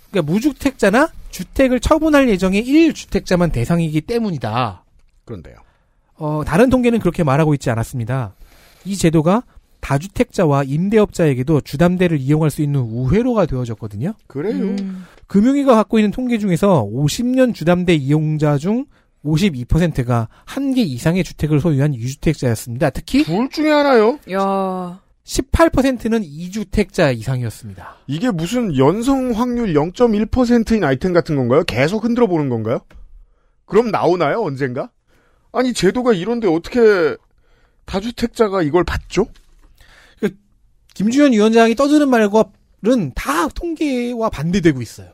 그러니까 무주택자나 주택을 처분할 예정의 1주택자만 대상이기 때문이다. 그런데요. 어, 다른 통계는 그렇게 말하고 있지 않았습니다. 이 제도가 다주택자와 임대업자에게도 주담대를 이용할 수 있는 우회로가 되어졌거든요. 그래요. 음, 금융위가 갖고 있는 통계 중에서 50년 주담대 이용자 중 52%가 한 개 이상의 주택을 소유한 유주택자였습니다. 특히 둘 중에 하나요? 야 18%는 2주택자 이상이었습니다. 이게 무슨 연성 확률 0.1%인 아이템 같은 건가요? 계속 흔들어 보는 건가요? 그럼 나오나요? 언젠가? 아니 제도가 이런데 어떻게 다주택자가 이걸 받죠? 김주현 위원장이 떠드는 말과는 다 통계와 반대되고 있어요.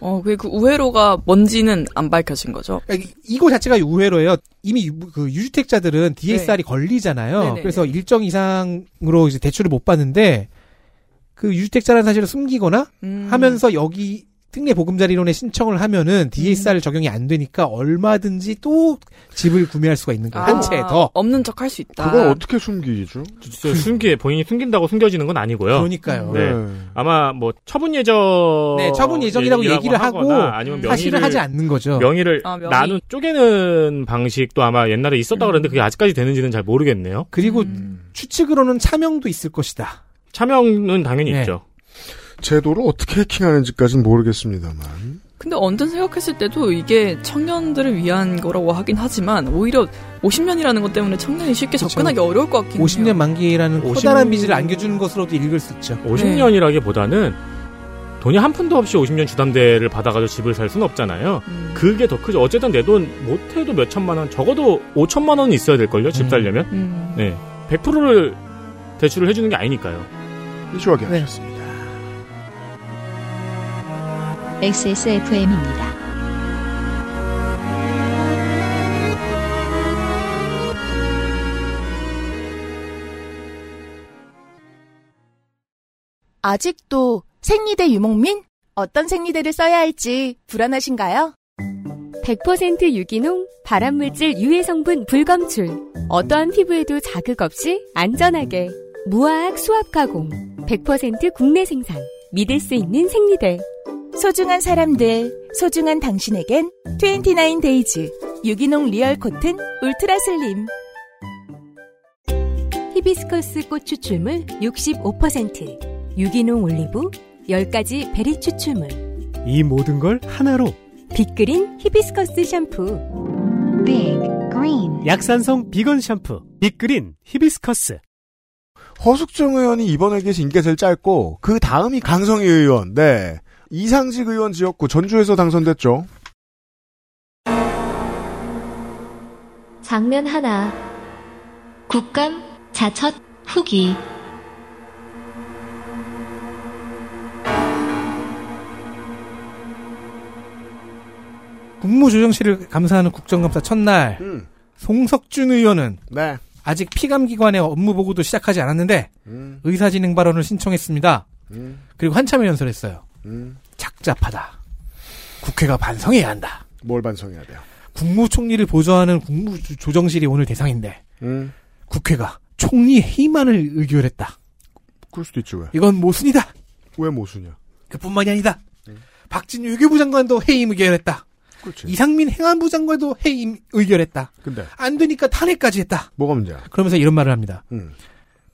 어, 그 우회로가 뭔지는 안 밝혀진 거죠. 그러니까 이- 이거 자체가 우회로예요. 이미 유, 그 유주택자들은 DSR이 걸리잖아요. 네네네. 그래서 일정 이상으로 이제 대출을 못 받는데 그 유주택자라는 사실을 숨기거나 음. 하면서 여기 특례 보금자리론에 신청을 하면은 DSR 적용이 안 되니까 얼마든지 또 집을 구매할 수가 있는 거예요. 한채 더. 아, 없는 척 할 수 있다. 그걸 어떻게 숨기죠? 진짜 숨기 본인이 숨긴다고 숨겨지는 건 아니고요. 그러니까요. 네. 아마 뭐 처분 예정 네, 처분 예정이라고 얘기를 하고 아니면 사실을 명의를 하지 않는 거죠. 명의를 아, 명의. 나눈 쪼개는 방식도 아마 옛날에 있었다 고 그랬는데 그게 아직까지 되는지는 잘 모르겠네요. 그리고 음. 추측으로는 차명도 있을 것이다. 차명은 당연히 네. 있죠. 제도를 어떻게 해킹하는지까지는 모르겠습니다만. 근데 언뜻 생각했을 때도 이게 청년들을 위한 거라고 하긴 하지만 오히려 50년이라는 것 때문에 청년이 쉽게 그쵸. 접근하기 어려울 것 같긴 50년 해요. 만기라는 50 커다란 빚을 안겨주는 것으로도 읽을 수 있죠. 50년이라기보다는 돈이 한 푼도 없이 50년 주담대를 받아가지고 집을 살 수는 없잖아요. 음. 그게 더 크죠. 어쨌든 내 돈 못해도 몇 천만 원, 적어도 5천만 원은 있어야 될걸요. 집 음. 살려면. 음. 네. 100%를 대출을 해주는 게 아니니까요. 이슈하게 네. 하셨습니다. XSFM입니다. 아직도 생리대 유목민? 어떤 생리대를 써야 할지 불안하신가요? 100% 유기농, 발암물질 유해 성분 불검출. 어떠한 피부에도 자극 없이 안전하게. 무화학 수압 가공. 100% 국내 생산. 믿을 수 있는 생리대. 소중한 사람들, 소중한 당신에겐 29데이즈 유기농 real cotton ultra slim. 히비스커스 꽃 추출물 65%, 유기농 올리브 10가지 berry 추출물. 이 모든 걸 하나로 빅그린 히비스커스 샴푸. Big Green. 약산성 비건 샴푸 빅그린 히비스커스. 허숙정 의원이 이번에 계신 인기가 제일 짧고 그 다음이 강성희 의원. 네. 이상직 의원 지역구 전주에서 당선됐죠. 장면 하나. 국감 자첫 후기. 국무조정실을 감사하는 국정감사 첫날 음. 송석준 의원은 네. 아직 피감기관의 업무 보고도 시작하지 않았는데 음. 의사진행 발언을 신청했습니다. 음. 그리고 한참을 연설했어요. 음. 착잡하다. 국회가 반성해야 한다. 뭘 반성해야 돼요? 국무총리를 보좌하는 국무조정실이 오늘 대상인데 음. 국회가 총리 해임안을 의결했다. 그럴 수도 있죠, 왜? 이건 모순이다. 왜 모순이야? 그뿐만이 아니다. 박진유 외교부 장관도 해임 의결했다. 그렇지. 이상민 행안부 장관도 해임 의결했다. 근데 안 되니까 탄핵까지 했다. 뭐가 문제야? 그러면서 이런 말을 합니다. 음.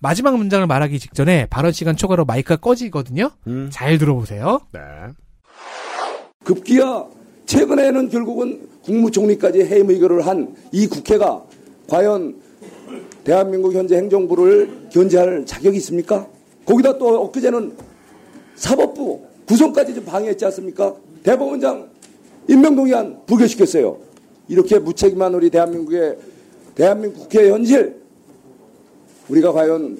마지막 문장을 말하기 직전에 발언 시간 초과로 마이크가 꺼지거든요. 음. 잘 들어보세요. 네. 급기야 최근에는 결국은 국무총리까지 해임 의결을 한 이 국회가 과연 대한민국 현재 행정부를 견제할 자격이 있습니까? 거기다 또 엊그제는 사법부 구성까지 좀 방해했지 않습니까? 대법원장 임명동의안 부결시켰어요. 이렇게 무책임한 우리 대한민국의 대한민국 국회 현실 우리가 과연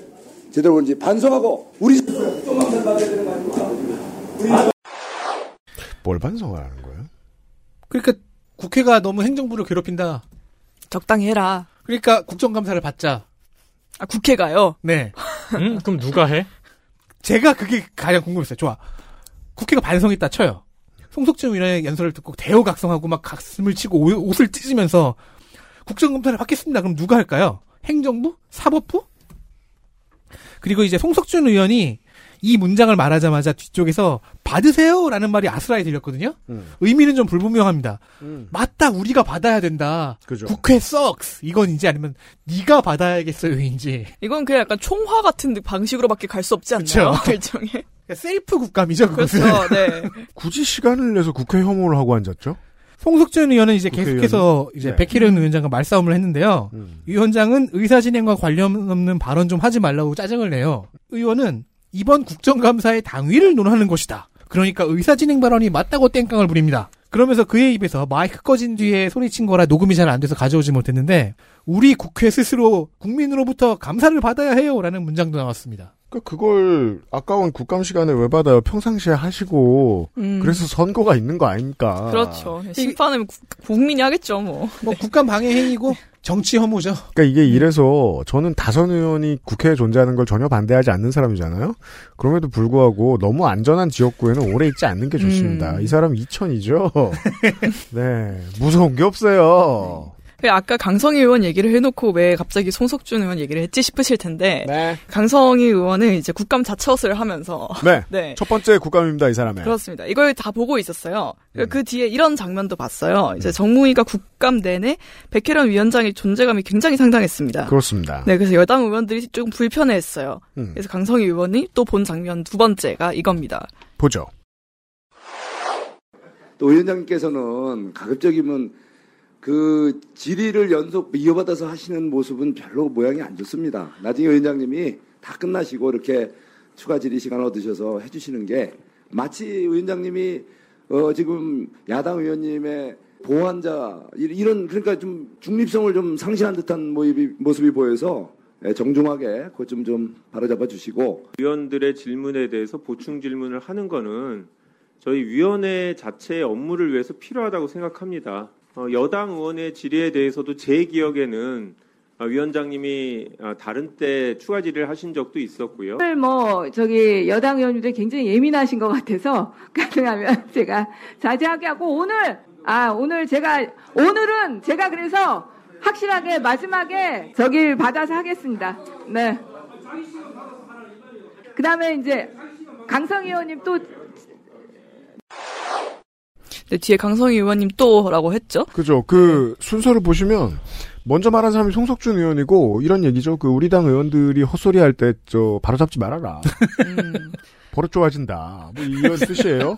제대로 본지 반성하고 우리? 뭘 반성을 하는 거예요? 그러니까 국회가 너무 행정부를 괴롭힌다. 적당히 해라. 그러니까 국정감사를 받자. 아, 국회가요? 네. 음? 그럼 누가 해? 제가 그게 가장 궁금했어요. 좋아. 국회가 반성했다 쳐요. 송석준 의원의 연설을 듣고 대호각성하고 막 가슴을 치고 옷- 옷을 찢으면서 국정감사를 받겠습니다. 그럼 누가 할까요? 행정부? 사법부? 그리고 이제 송석준 의원이 이 문장을 말하자마자 뒤쪽에서 받으세요라는 말이 아스라이 들렸거든요. 음. 의미는 좀 불분명합니다. 음. 맞다, 우리가 받아야 된다. 그죠. 국회 썩스 이건인지 아니면 네가 받아야겠어요인지. 이건 그냥 약간 총화 같은 방식으로밖에 갈 수 없지 않나요? 일종의. 그러니까 셀프 국감이죠, 그것은. 그렇죠. 네. 굳이 시간을 내서 국회 혐오를 하고 앉았죠? 송석준 의원은 이제? 계속해서 이제 네. 백희련 위원장과 말싸움을 했는데요. 음. 위원장은 의사 진행과 관련 없는 발언 좀 하지 말라고 짜증을 내요. 의원은 이번 국정감사의 당위를 논하는 것이다. 그러니까 의사 진행 발언이 맞다고 땡깡을 부립니다. 그러면서 그의 입에서 마이크 꺼진 뒤에 소리친 거라 녹음이 잘 안 돼서 가져오지 못했는데 우리 국회 스스로 국민으로부터 감사를 받아야 해요라는 문장도 나왔습니다. 그러니까 그걸 아까운 국감 시간에 왜 받아요? 평상시에 하시고 음. 그래서 선거가 있는 거 아닙니까? 그렇죠. 심판은 국- 국민이 하겠죠, 뭐. 뭐 국감 방해 행위고 정치 혐오죠. 그러니까 이게 이래서 저는 다선 의원이 국회에 존재하는 걸 전혀 반대하지 않는 사람이잖아요. 그럼에도 불구하고 너무 안전한 지역구에는 오래 있지 않는 게 좋습니다. 음. 이 사람 이천이죠. 네, 무서운 게 없어요. 그 아까 강성희 의원 얘기를 해놓고 왜 갑자기 송석준 의원 얘기를 했지 싶으실 텐데 네, 강성희 의원은 이제 국감 자처스를 하면서 네. 네. 첫 번째 국감입니다, 이 사람의. 그렇습니다. 이걸 다 보고 있었어요. 음. 그 뒤에 이런 장면도 봤어요. 이제 정무위가 국감 내내 백혜련 위원장의 존재감이 굉장히 상당했습니다. 그렇습니다. 네, 그래서 여당 의원들이 조금 불편해했어요. 음, 그래서 강성희 의원이 또 본 장면 두 번째가 이겁니다. 보죠. 또 위원장님께서는 가급적이면 그 질의를 연속 이어받아서 하시는 모습은 별로 모양이 안 좋습니다. 나중에 위원장님이 다 끝나시고 이렇게 추가 질의 시간을 얻으셔서 해주시는 게 마치 위원장님이 어 지금 야당 의원님의 보완자 이- 이런 그러니까 좀 중립성을 좀 상실한 듯한 모습이, 모습이 보여서 예, 정중하게 그것 좀 좀 바로잡아 주시고 위원들의 질문에 대해서 보충 질문을 하는 거는 저희 위원회 자체의 업무를 위해서 필요하다고 생각합니다. 어, 여당 의원의 질의에 대해서도 제 기억에는 어, 아, 위원장님이 아, 다른 때 추가 질의를 하신 적도 있었고요. 오늘 뭐 저기 여당 의원님들 굉장히 예민하신 것 같아서 가능하면 제가 자제하게 하고 오늘 아 오늘 제가 오늘은 제가 그래서 확실하게 마지막에 저기를 받아서 하겠습니다. 네. 그다음에 이제 강성 의원님 또 네, 뒤에 강성희 의원님 또라고 했죠. 그죠. 그 순서를 보시면 먼저 말한 사람이 송석준 의원이고 이런 얘기죠. 그 우리 당 의원들이 헛소리 할 때 저 바로 잡지 말아라. 버릇 좋아진다. 뭐 이런 뜻이에요.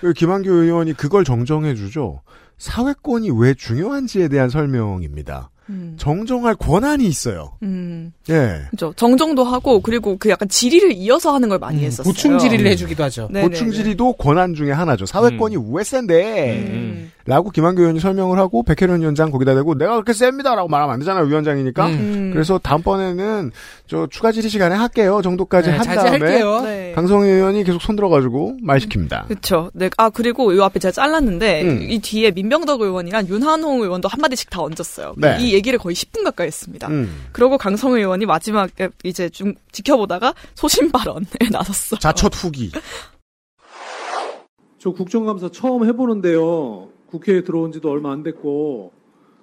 그 김한규 의원이 그걸 정정해 주죠. 사회권이 왜 중요한지에 대한 설명입니다. 음. 정정할 권한이 있어요. 음. 예. 그죠. 정정도 하고 그리고 그 약간 질의를 이어서 하는 걸 많이 했었어요. 보충 질의를 해주기도 하죠. 네네네. 보충 질의도 권한 중에 하나죠. 사회권이 왜 센데? 음. 라고 김한규 의원이 설명을 하고 백혜련 위원장 거기다 대고 내가 그렇게 셉니다라고 말하면 안 되잖아요 위원장이니까. 음. 그래서 다음번에는 저 추가 질의 시간에 할게요 정도까지 네, 한. 다음에 네. 강성희 의원이 계속 손 들어가지고 말 시킵니다. 그렇죠. 네. 아 그리고 이 앞에 제가 잘랐는데 음. 이 뒤에 민병덕 의원이랑 윤한홍 의원도 한 마디씩 다 얹었어요. 네. 이 얘기를 거의 10분 가까이 했습니다. 음. 그러고 강성 의원이 마지막에 이제 좀 지켜보다가 소신 발언에 나섰어. 자첫 후기. 저 국정감사 처음 해보는데요. 국회에 들어온 지도 얼마 안 됐고,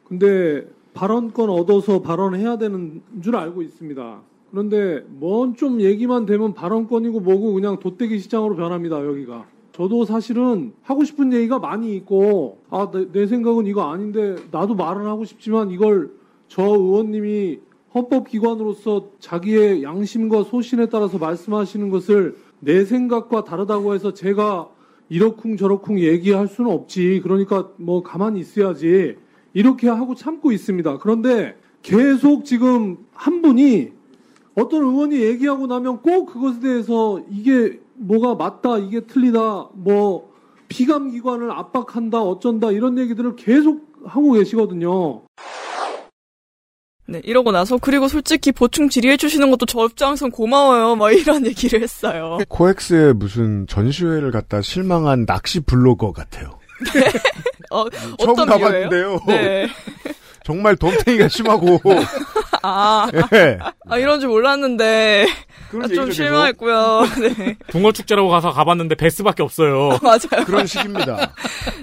근데 발언권 얻어서 발언해야 되는 줄 알고 있습니다. 그런데 뭔 좀 얘기만 되면 발언권이고 뭐고 그냥 돗대기 시장으로 변합니다, 여기가. 저도 사실은 하고 싶은 얘기가 많이 있고, 아, 내, 내 생각은 이거 아닌데, 나도 말은 하고 싶지만 이걸 저 의원님이 헌법기관으로서 자기의 양심과 소신에 따라서 말씀하시는 것을 내 생각과 다르다고 해서 제가 이러쿵 저러쿵 얘기할 수는 없지. 그러니까 뭐 가만히 있어야지. 이렇게 하고 참고 있습니다. 그런데 계속 지금 한 분이 어떤 의원이 얘기하고 나면 꼭 그것에 대해서 이게 뭐가 맞다, 이게 틀리다, 뭐 피감기관을 압박한다, 어쩐다 이런 얘기들을 계속 하고 계시거든요. 네, 이러고 나서 그리고 솔직히 보충 질의해 주시는 것도 저 입장에선 고마워요. 막 이런 얘기를 했어요. 코엑스에 무슨 전시회를 갔다 실망한 낚시 블로거 같아요. 어, 처음 어떤 가봤는데요. 네. 정말 덤탱이가 심하고. 아, 예. 아 이런 줄 몰랐는데 그런 아, 좀 실망했고요. 네. 붕어 축제라고 가서 가봤는데 베스밖에 없어요. 맞아요. 그런 식입니다.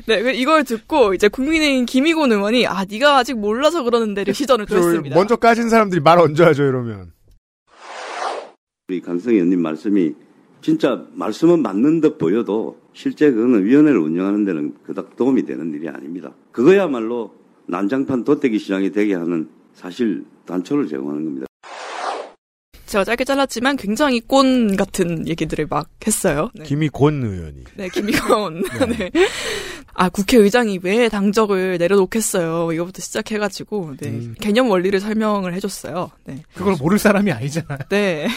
네, 그 이걸 듣고 이제 국민의힘 김희곤 의원이 아 네가 아직 몰라서 그러는데를 시전을 했습니다. 먼저 까진 사람들이 말 얹어야죠 이러면. 우리 강성희 의원님 말씀이 진짜 말씀은 맞는 듯 보여도 실제 그거는 위원회를 운영하는 데는 그닥 도움이 되는 일이 아닙니다. 그거야말로 난장판 돗대기 시장이 되게 하는 사실 단초를 제공하는 겁니다. 제가 짧게 잘랐지만 굉장히 꼰 같은 얘기들을 막 했어요. 네. 김희곤 의원이. 네, 김희건. 네. 아, 국회의장이 왜 당적을 내려놓겠어요. 이거부터 시작해가지고, 네. 음. 개념 원리를 설명을 해줬어요. 네. 그걸 모를 사람이 아니잖아요. 네.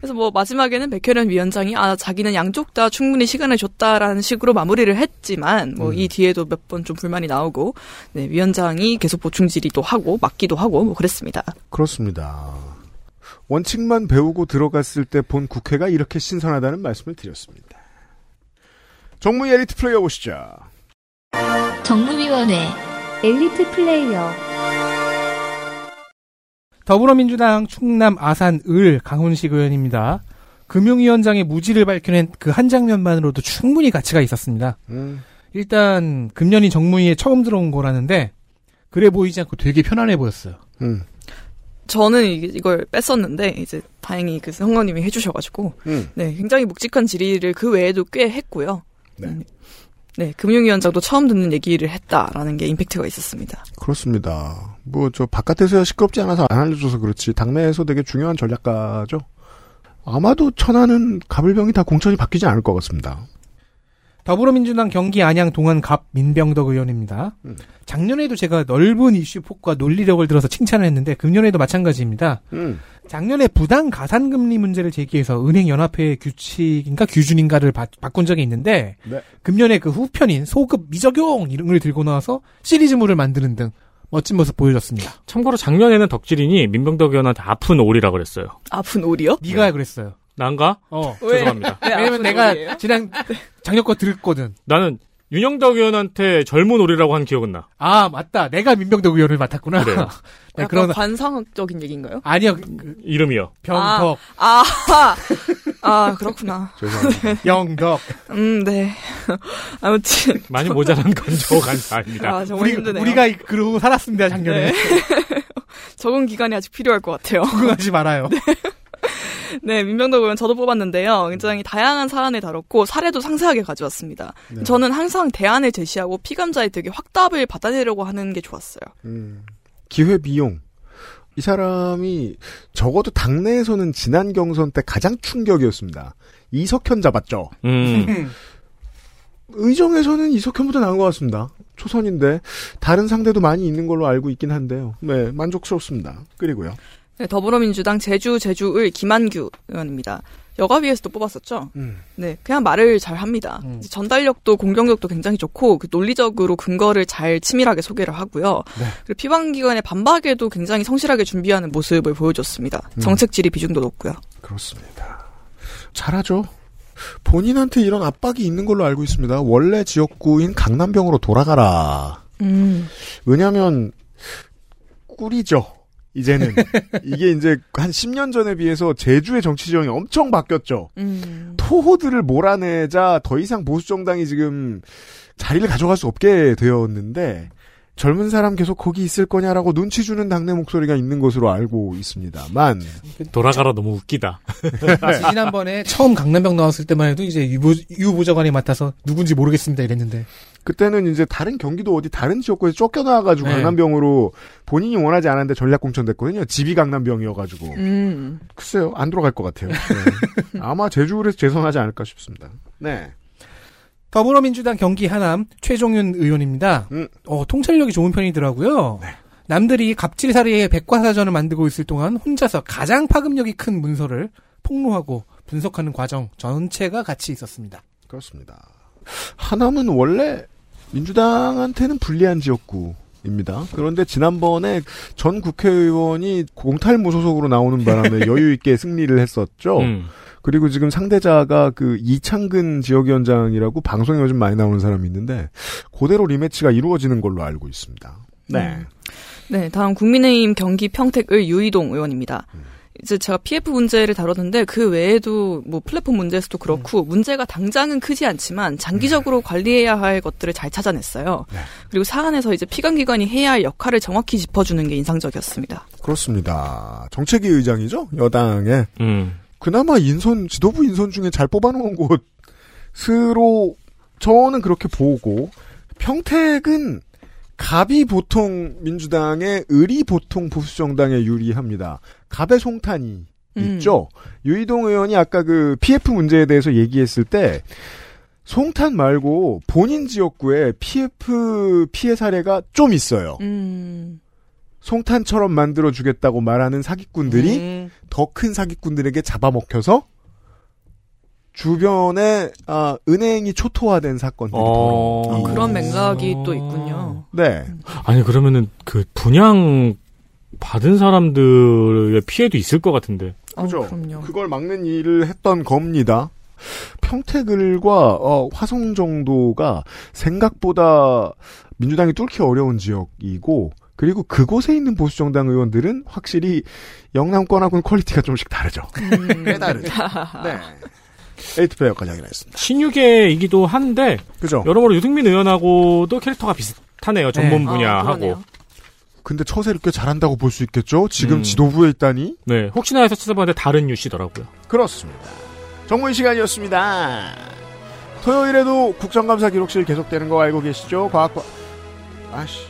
그래서 뭐 마지막에는 백혜련 위원장이 아, 자기는 양쪽 다 충분히 시간을 줬다라는 식으로 마무리를 했지만, 뭐이 뒤에도 몇 번 좀 불만이 나오고, 네, 위원장이 계속 보충 질의도 하고, 막기도 하고, 뭐 그랬습니다. 그렇습니다. 원칙만 배우고 들어갔을 때 본 국회가 이렇게 신선하다는 말씀을 드렸습니다. 정무 엘리트 플레이어 보시죠. 정무위원회 엘리트 플레이어 더불어민주당 충남 아산 을 강훈식 의원입니다. 금융위원장의 무지를 밝혀낸 그 한 장면만으로도 충분히 가치가 있었습니다. 음. 일단 금년이 정무위에 처음 들어온 거라는데 그래 보이지 않고 되게 편안해 보였어요. 음. 저는 이- 이걸 뺐었는데 이제 다행히 그 성관님이 해주셔가지고 음. 네 굉장히 묵직한 질의를 그 외에도 꽤 했고요. 네. 음, 네 금융위원장도 처음 듣는 얘기를 했다라는 게 임팩트가 있었습니다. 그렇습니다. 뭐 저 바깥에서야 시끄럽지 않아서 안 알려줘서 그렇지 당내에서 되게 중요한 전략가죠. 아마도 천하는 가불병이 다 공천이 바뀌지 않을 것 같습니다. 더불어민주당 경기 안양 동안 갑 민병덕 의원입니다. 음. 작년에도 제가 넓은 이슈 폭과 논리력을 들어서 칭찬을 했는데 금년에도 마찬가지입니다. 음. 작년에 부당 가산금리 문제를 제기해서 은행연합회 규칙인가 규준인가를 바, 꾼 적이 있는데 네. 금년에 그 후편인 소급 미적용 이런 걸 들고 나와서 시리즈물을 만드는 등 멋진 모습 보여줬습니다. 참고로 작년에는 덕질인이 민병덕 의원한테 아픈 오리라 그랬어요. 아픈 오리요? 네가 그랬어요. 난가? 어. 죄송합니다. 왜 왜냐면 내가 오리예요? 지난 작년 거 들었거든. 나는 윤영덕 의원한테 젊은 오리라고 한 기억은 나. 아 맞다. 내가 민병덕 의원을 맡았구나. 그래요. 네, 그런 관상학적인 얘기인가요? 아니요. 그, 이름이요. 병덕, 아, 아, 아 그렇구나. 죄송합니다. 영덕. 음, 네. 아무튼 많이 모자란 건조 간사입니다. 아, 정말 우리, 힘드네요. 우리가 그러고 살았습니다 작년에. 네. 적응 기간이 아직 필요할 것 같아요. 적응하지 말아요. 네, 민병덕 의원 저도 뽑았는데요. 굉장히 다양한 사안을 다뤘고 사례도 상세하게 가져왔습니다. 네. 저는 항상 대안을 제시하고 피감자의 되게 확답을 받아내려고 하는 게 좋았어요. 음, 기회 비용. 이 사람이 적어도 당내에서는 지난 경선 때 가장 충격이었습니다. 이석현 잡았죠. 음. 의정에서는 이석현보다 나은 것 같습니다. 초선인데 다른 상대도 많이 있는 걸로 알고 있긴 한데요. 네, 만족스럽습니다. 그리고요. 네, 더불어민주당 제주 제주을 김한규 의원입니다. 여가위에서도 뽑았었죠. 음. 네, 그냥 말을 잘 합니다. 이제 전달력도 공격력도 굉장히 좋고 그 논리적으로 근거를 잘 치밀하게 소개를 하고요. 네. 그리고 피방 기관의 반박에도 굉장히 성실하게 준비하는 모습을 보여줬습니다. 음. 정책 질의 비중도 높고요. 그렇습니다. 잘하죠. 본인한테 이런 압박이 있는 걸로 알고 있습니다. 원래 지역구인 강남병으로 돌아가라. 음. 왜냐하면 꿀이죠. 이제는 이게 이제 한 10년 전에 비해서 제주의 정치 지형이 엄청 바뀌었죠. 음. 토호들을 몰아내자 더 이상 보수 정당이 지금 자리를 가져갈 수 없게 되었는데 젊은 사람 계속 거기 있을 거냐라고 눈치 주는 당내 목소리가 있는 것으로 알고 있습니다만 돌아가라 너무 웃기다. 지난번에 처음 강남병 나왔을 때만 해도 이제 유보, 유보좌관이 맡아서 누군지 모르겠습니다 이랬는데. 그때는 이제 다른 경기도 어디 다른 지역구에서 쫓겨나와가지고 네. 강남병으로 본인이 원하지 않았는데 전략 공천됐거든요. 집이 강남병이어가지고. 음. 글쎄요, 안 돌아갈 것 같아요. 네. 아마 제주에서 재선하지 않을까 싶습니다. 네. 더불어민주당 경기 하남 최종윤 의원입니다. 음. 어, 통찰력이 좋은 편이더라고요. 남들이 갑질사리의 백과사전을 만들고 있을 동안 혼자서 가장 파급력이 큰 문서를 폭로하고 분석하는 과정 전체가 같이 있었습니다. 그렇습니다. 하남은 원래 민주당한테는 불리한 지역구 입니다. 그런데 지난번에 전 국회의원이 공탈 무소속으로 나오는 바람에 여유 있게 승리를 했었죠. 음. 그리고 지금 상대자가 그 이창근 지역위원장이라고 방송에 요즘 많이 나오는 사람이 있는데 그대로 리매치가 이루어지는 걸로 알고 있습니다. 네. 음. 네, 다음 국민의힘 경기 평택을 유이동 의원입니다. 음. 이제 제가 PF 문제를 다뤘는데 그 외에도 뭐 플랫폼 문제에서도 그렇고 음. 문제가 당장은 크지 않지만 장기적으로 관리해야 할 것들을 잘 찾아냈어요. 네. 그리고 사안에서 이제 피감기관이 해야 할 역할을 정확히 짚어주는 게 인상적이었습니다. 그렇습니다. 정책위 의장이죠? 여당에. 음. 그나마 인선, 지도부 인선 중에 잘 뽑아놓은 곳으로 저는 그렇게 보고, 평택은 갑이 보통 민주당에 을이 보통 보수정당에 유리합니다. 갑의 송탄이 음. 있죠? 유이동 의원이 아까 그 PF 문제에 대해서 얘기했을 때, 송탄 말고 본인 지역구에 PF 피해 사례가 좀 있어요. 음. 송탄처럼 만들어 주겠다고 말하는 사기꾼들이 음. 더큰 사기꾼들에게 잡아먹혀서 주변에 아, 은행이 초토화된 사건들이 어. 아, 그런 맥락이 또 있군요. 네. 아니 그러면은 그 분양 받은 사람들의 피해도 있을 것 같은데. 그죠. 어, 그럼요. 그걸 막는 일을 했던 겁니다. 평택을과 어, 화성 정도가 생각보다 민주당이 뚫기 어려운 지역이고 그리고 그곳에 있는 보수 정당 의원들은 확실히 영남권하고는 quality가 좀씩 다르죠. 음. 꽤 다르죠. 네. eight player까지 확인했습니다. 친유계이기도 한데 그죠. 여러모로 유승민 의원하고도 캐릭터가 비슷하네요. 전문 네. 아, 분야하고. 그러네요. 근데 처세를 꽤 잘한다고 볼 수 있겠죠? 지금 음. 지도부에 있다니? 네. 혹시나 해서 찾아봤는데 다른 유씨더라고요. 그렇습니다. 정무의 시간이었습니다. 토요일에도 국정감사 기록실 계속되는 거 알고 계시죠? 과학과 아씨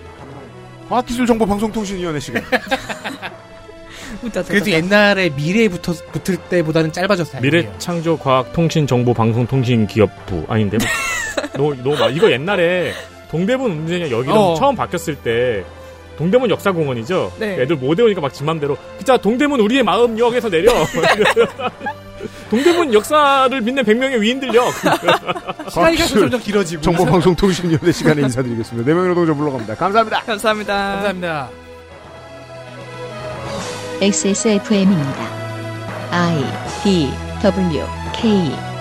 과학기술정보방송통신위원회 시간. 그래도 옛날에 미래에 붙어, 붙을 때보다는 짧아졌어요. 미래창조과학통신정보방송통신기업부 아닌데 뭐. 너, 너, 막 이거 옛날에 동대문 운전이 여기로 어. 처음 바뀌었을 때 동대문 역사공원이죠. 네. 애들 못 외우니까 막 지맘대로 진짜 동대문 우리의 마음 역에서 내려. 동대문 역사를 빛낸 100명의 위인들역. 시간이 계속 점점 길어지고. 정보방송통신위원회 시간에 인사드리겠습니다. 네 명의 노동자 물러갑니다. 감사합니다. 감사합니다. 감사합니다. XSFM입니다. I D W K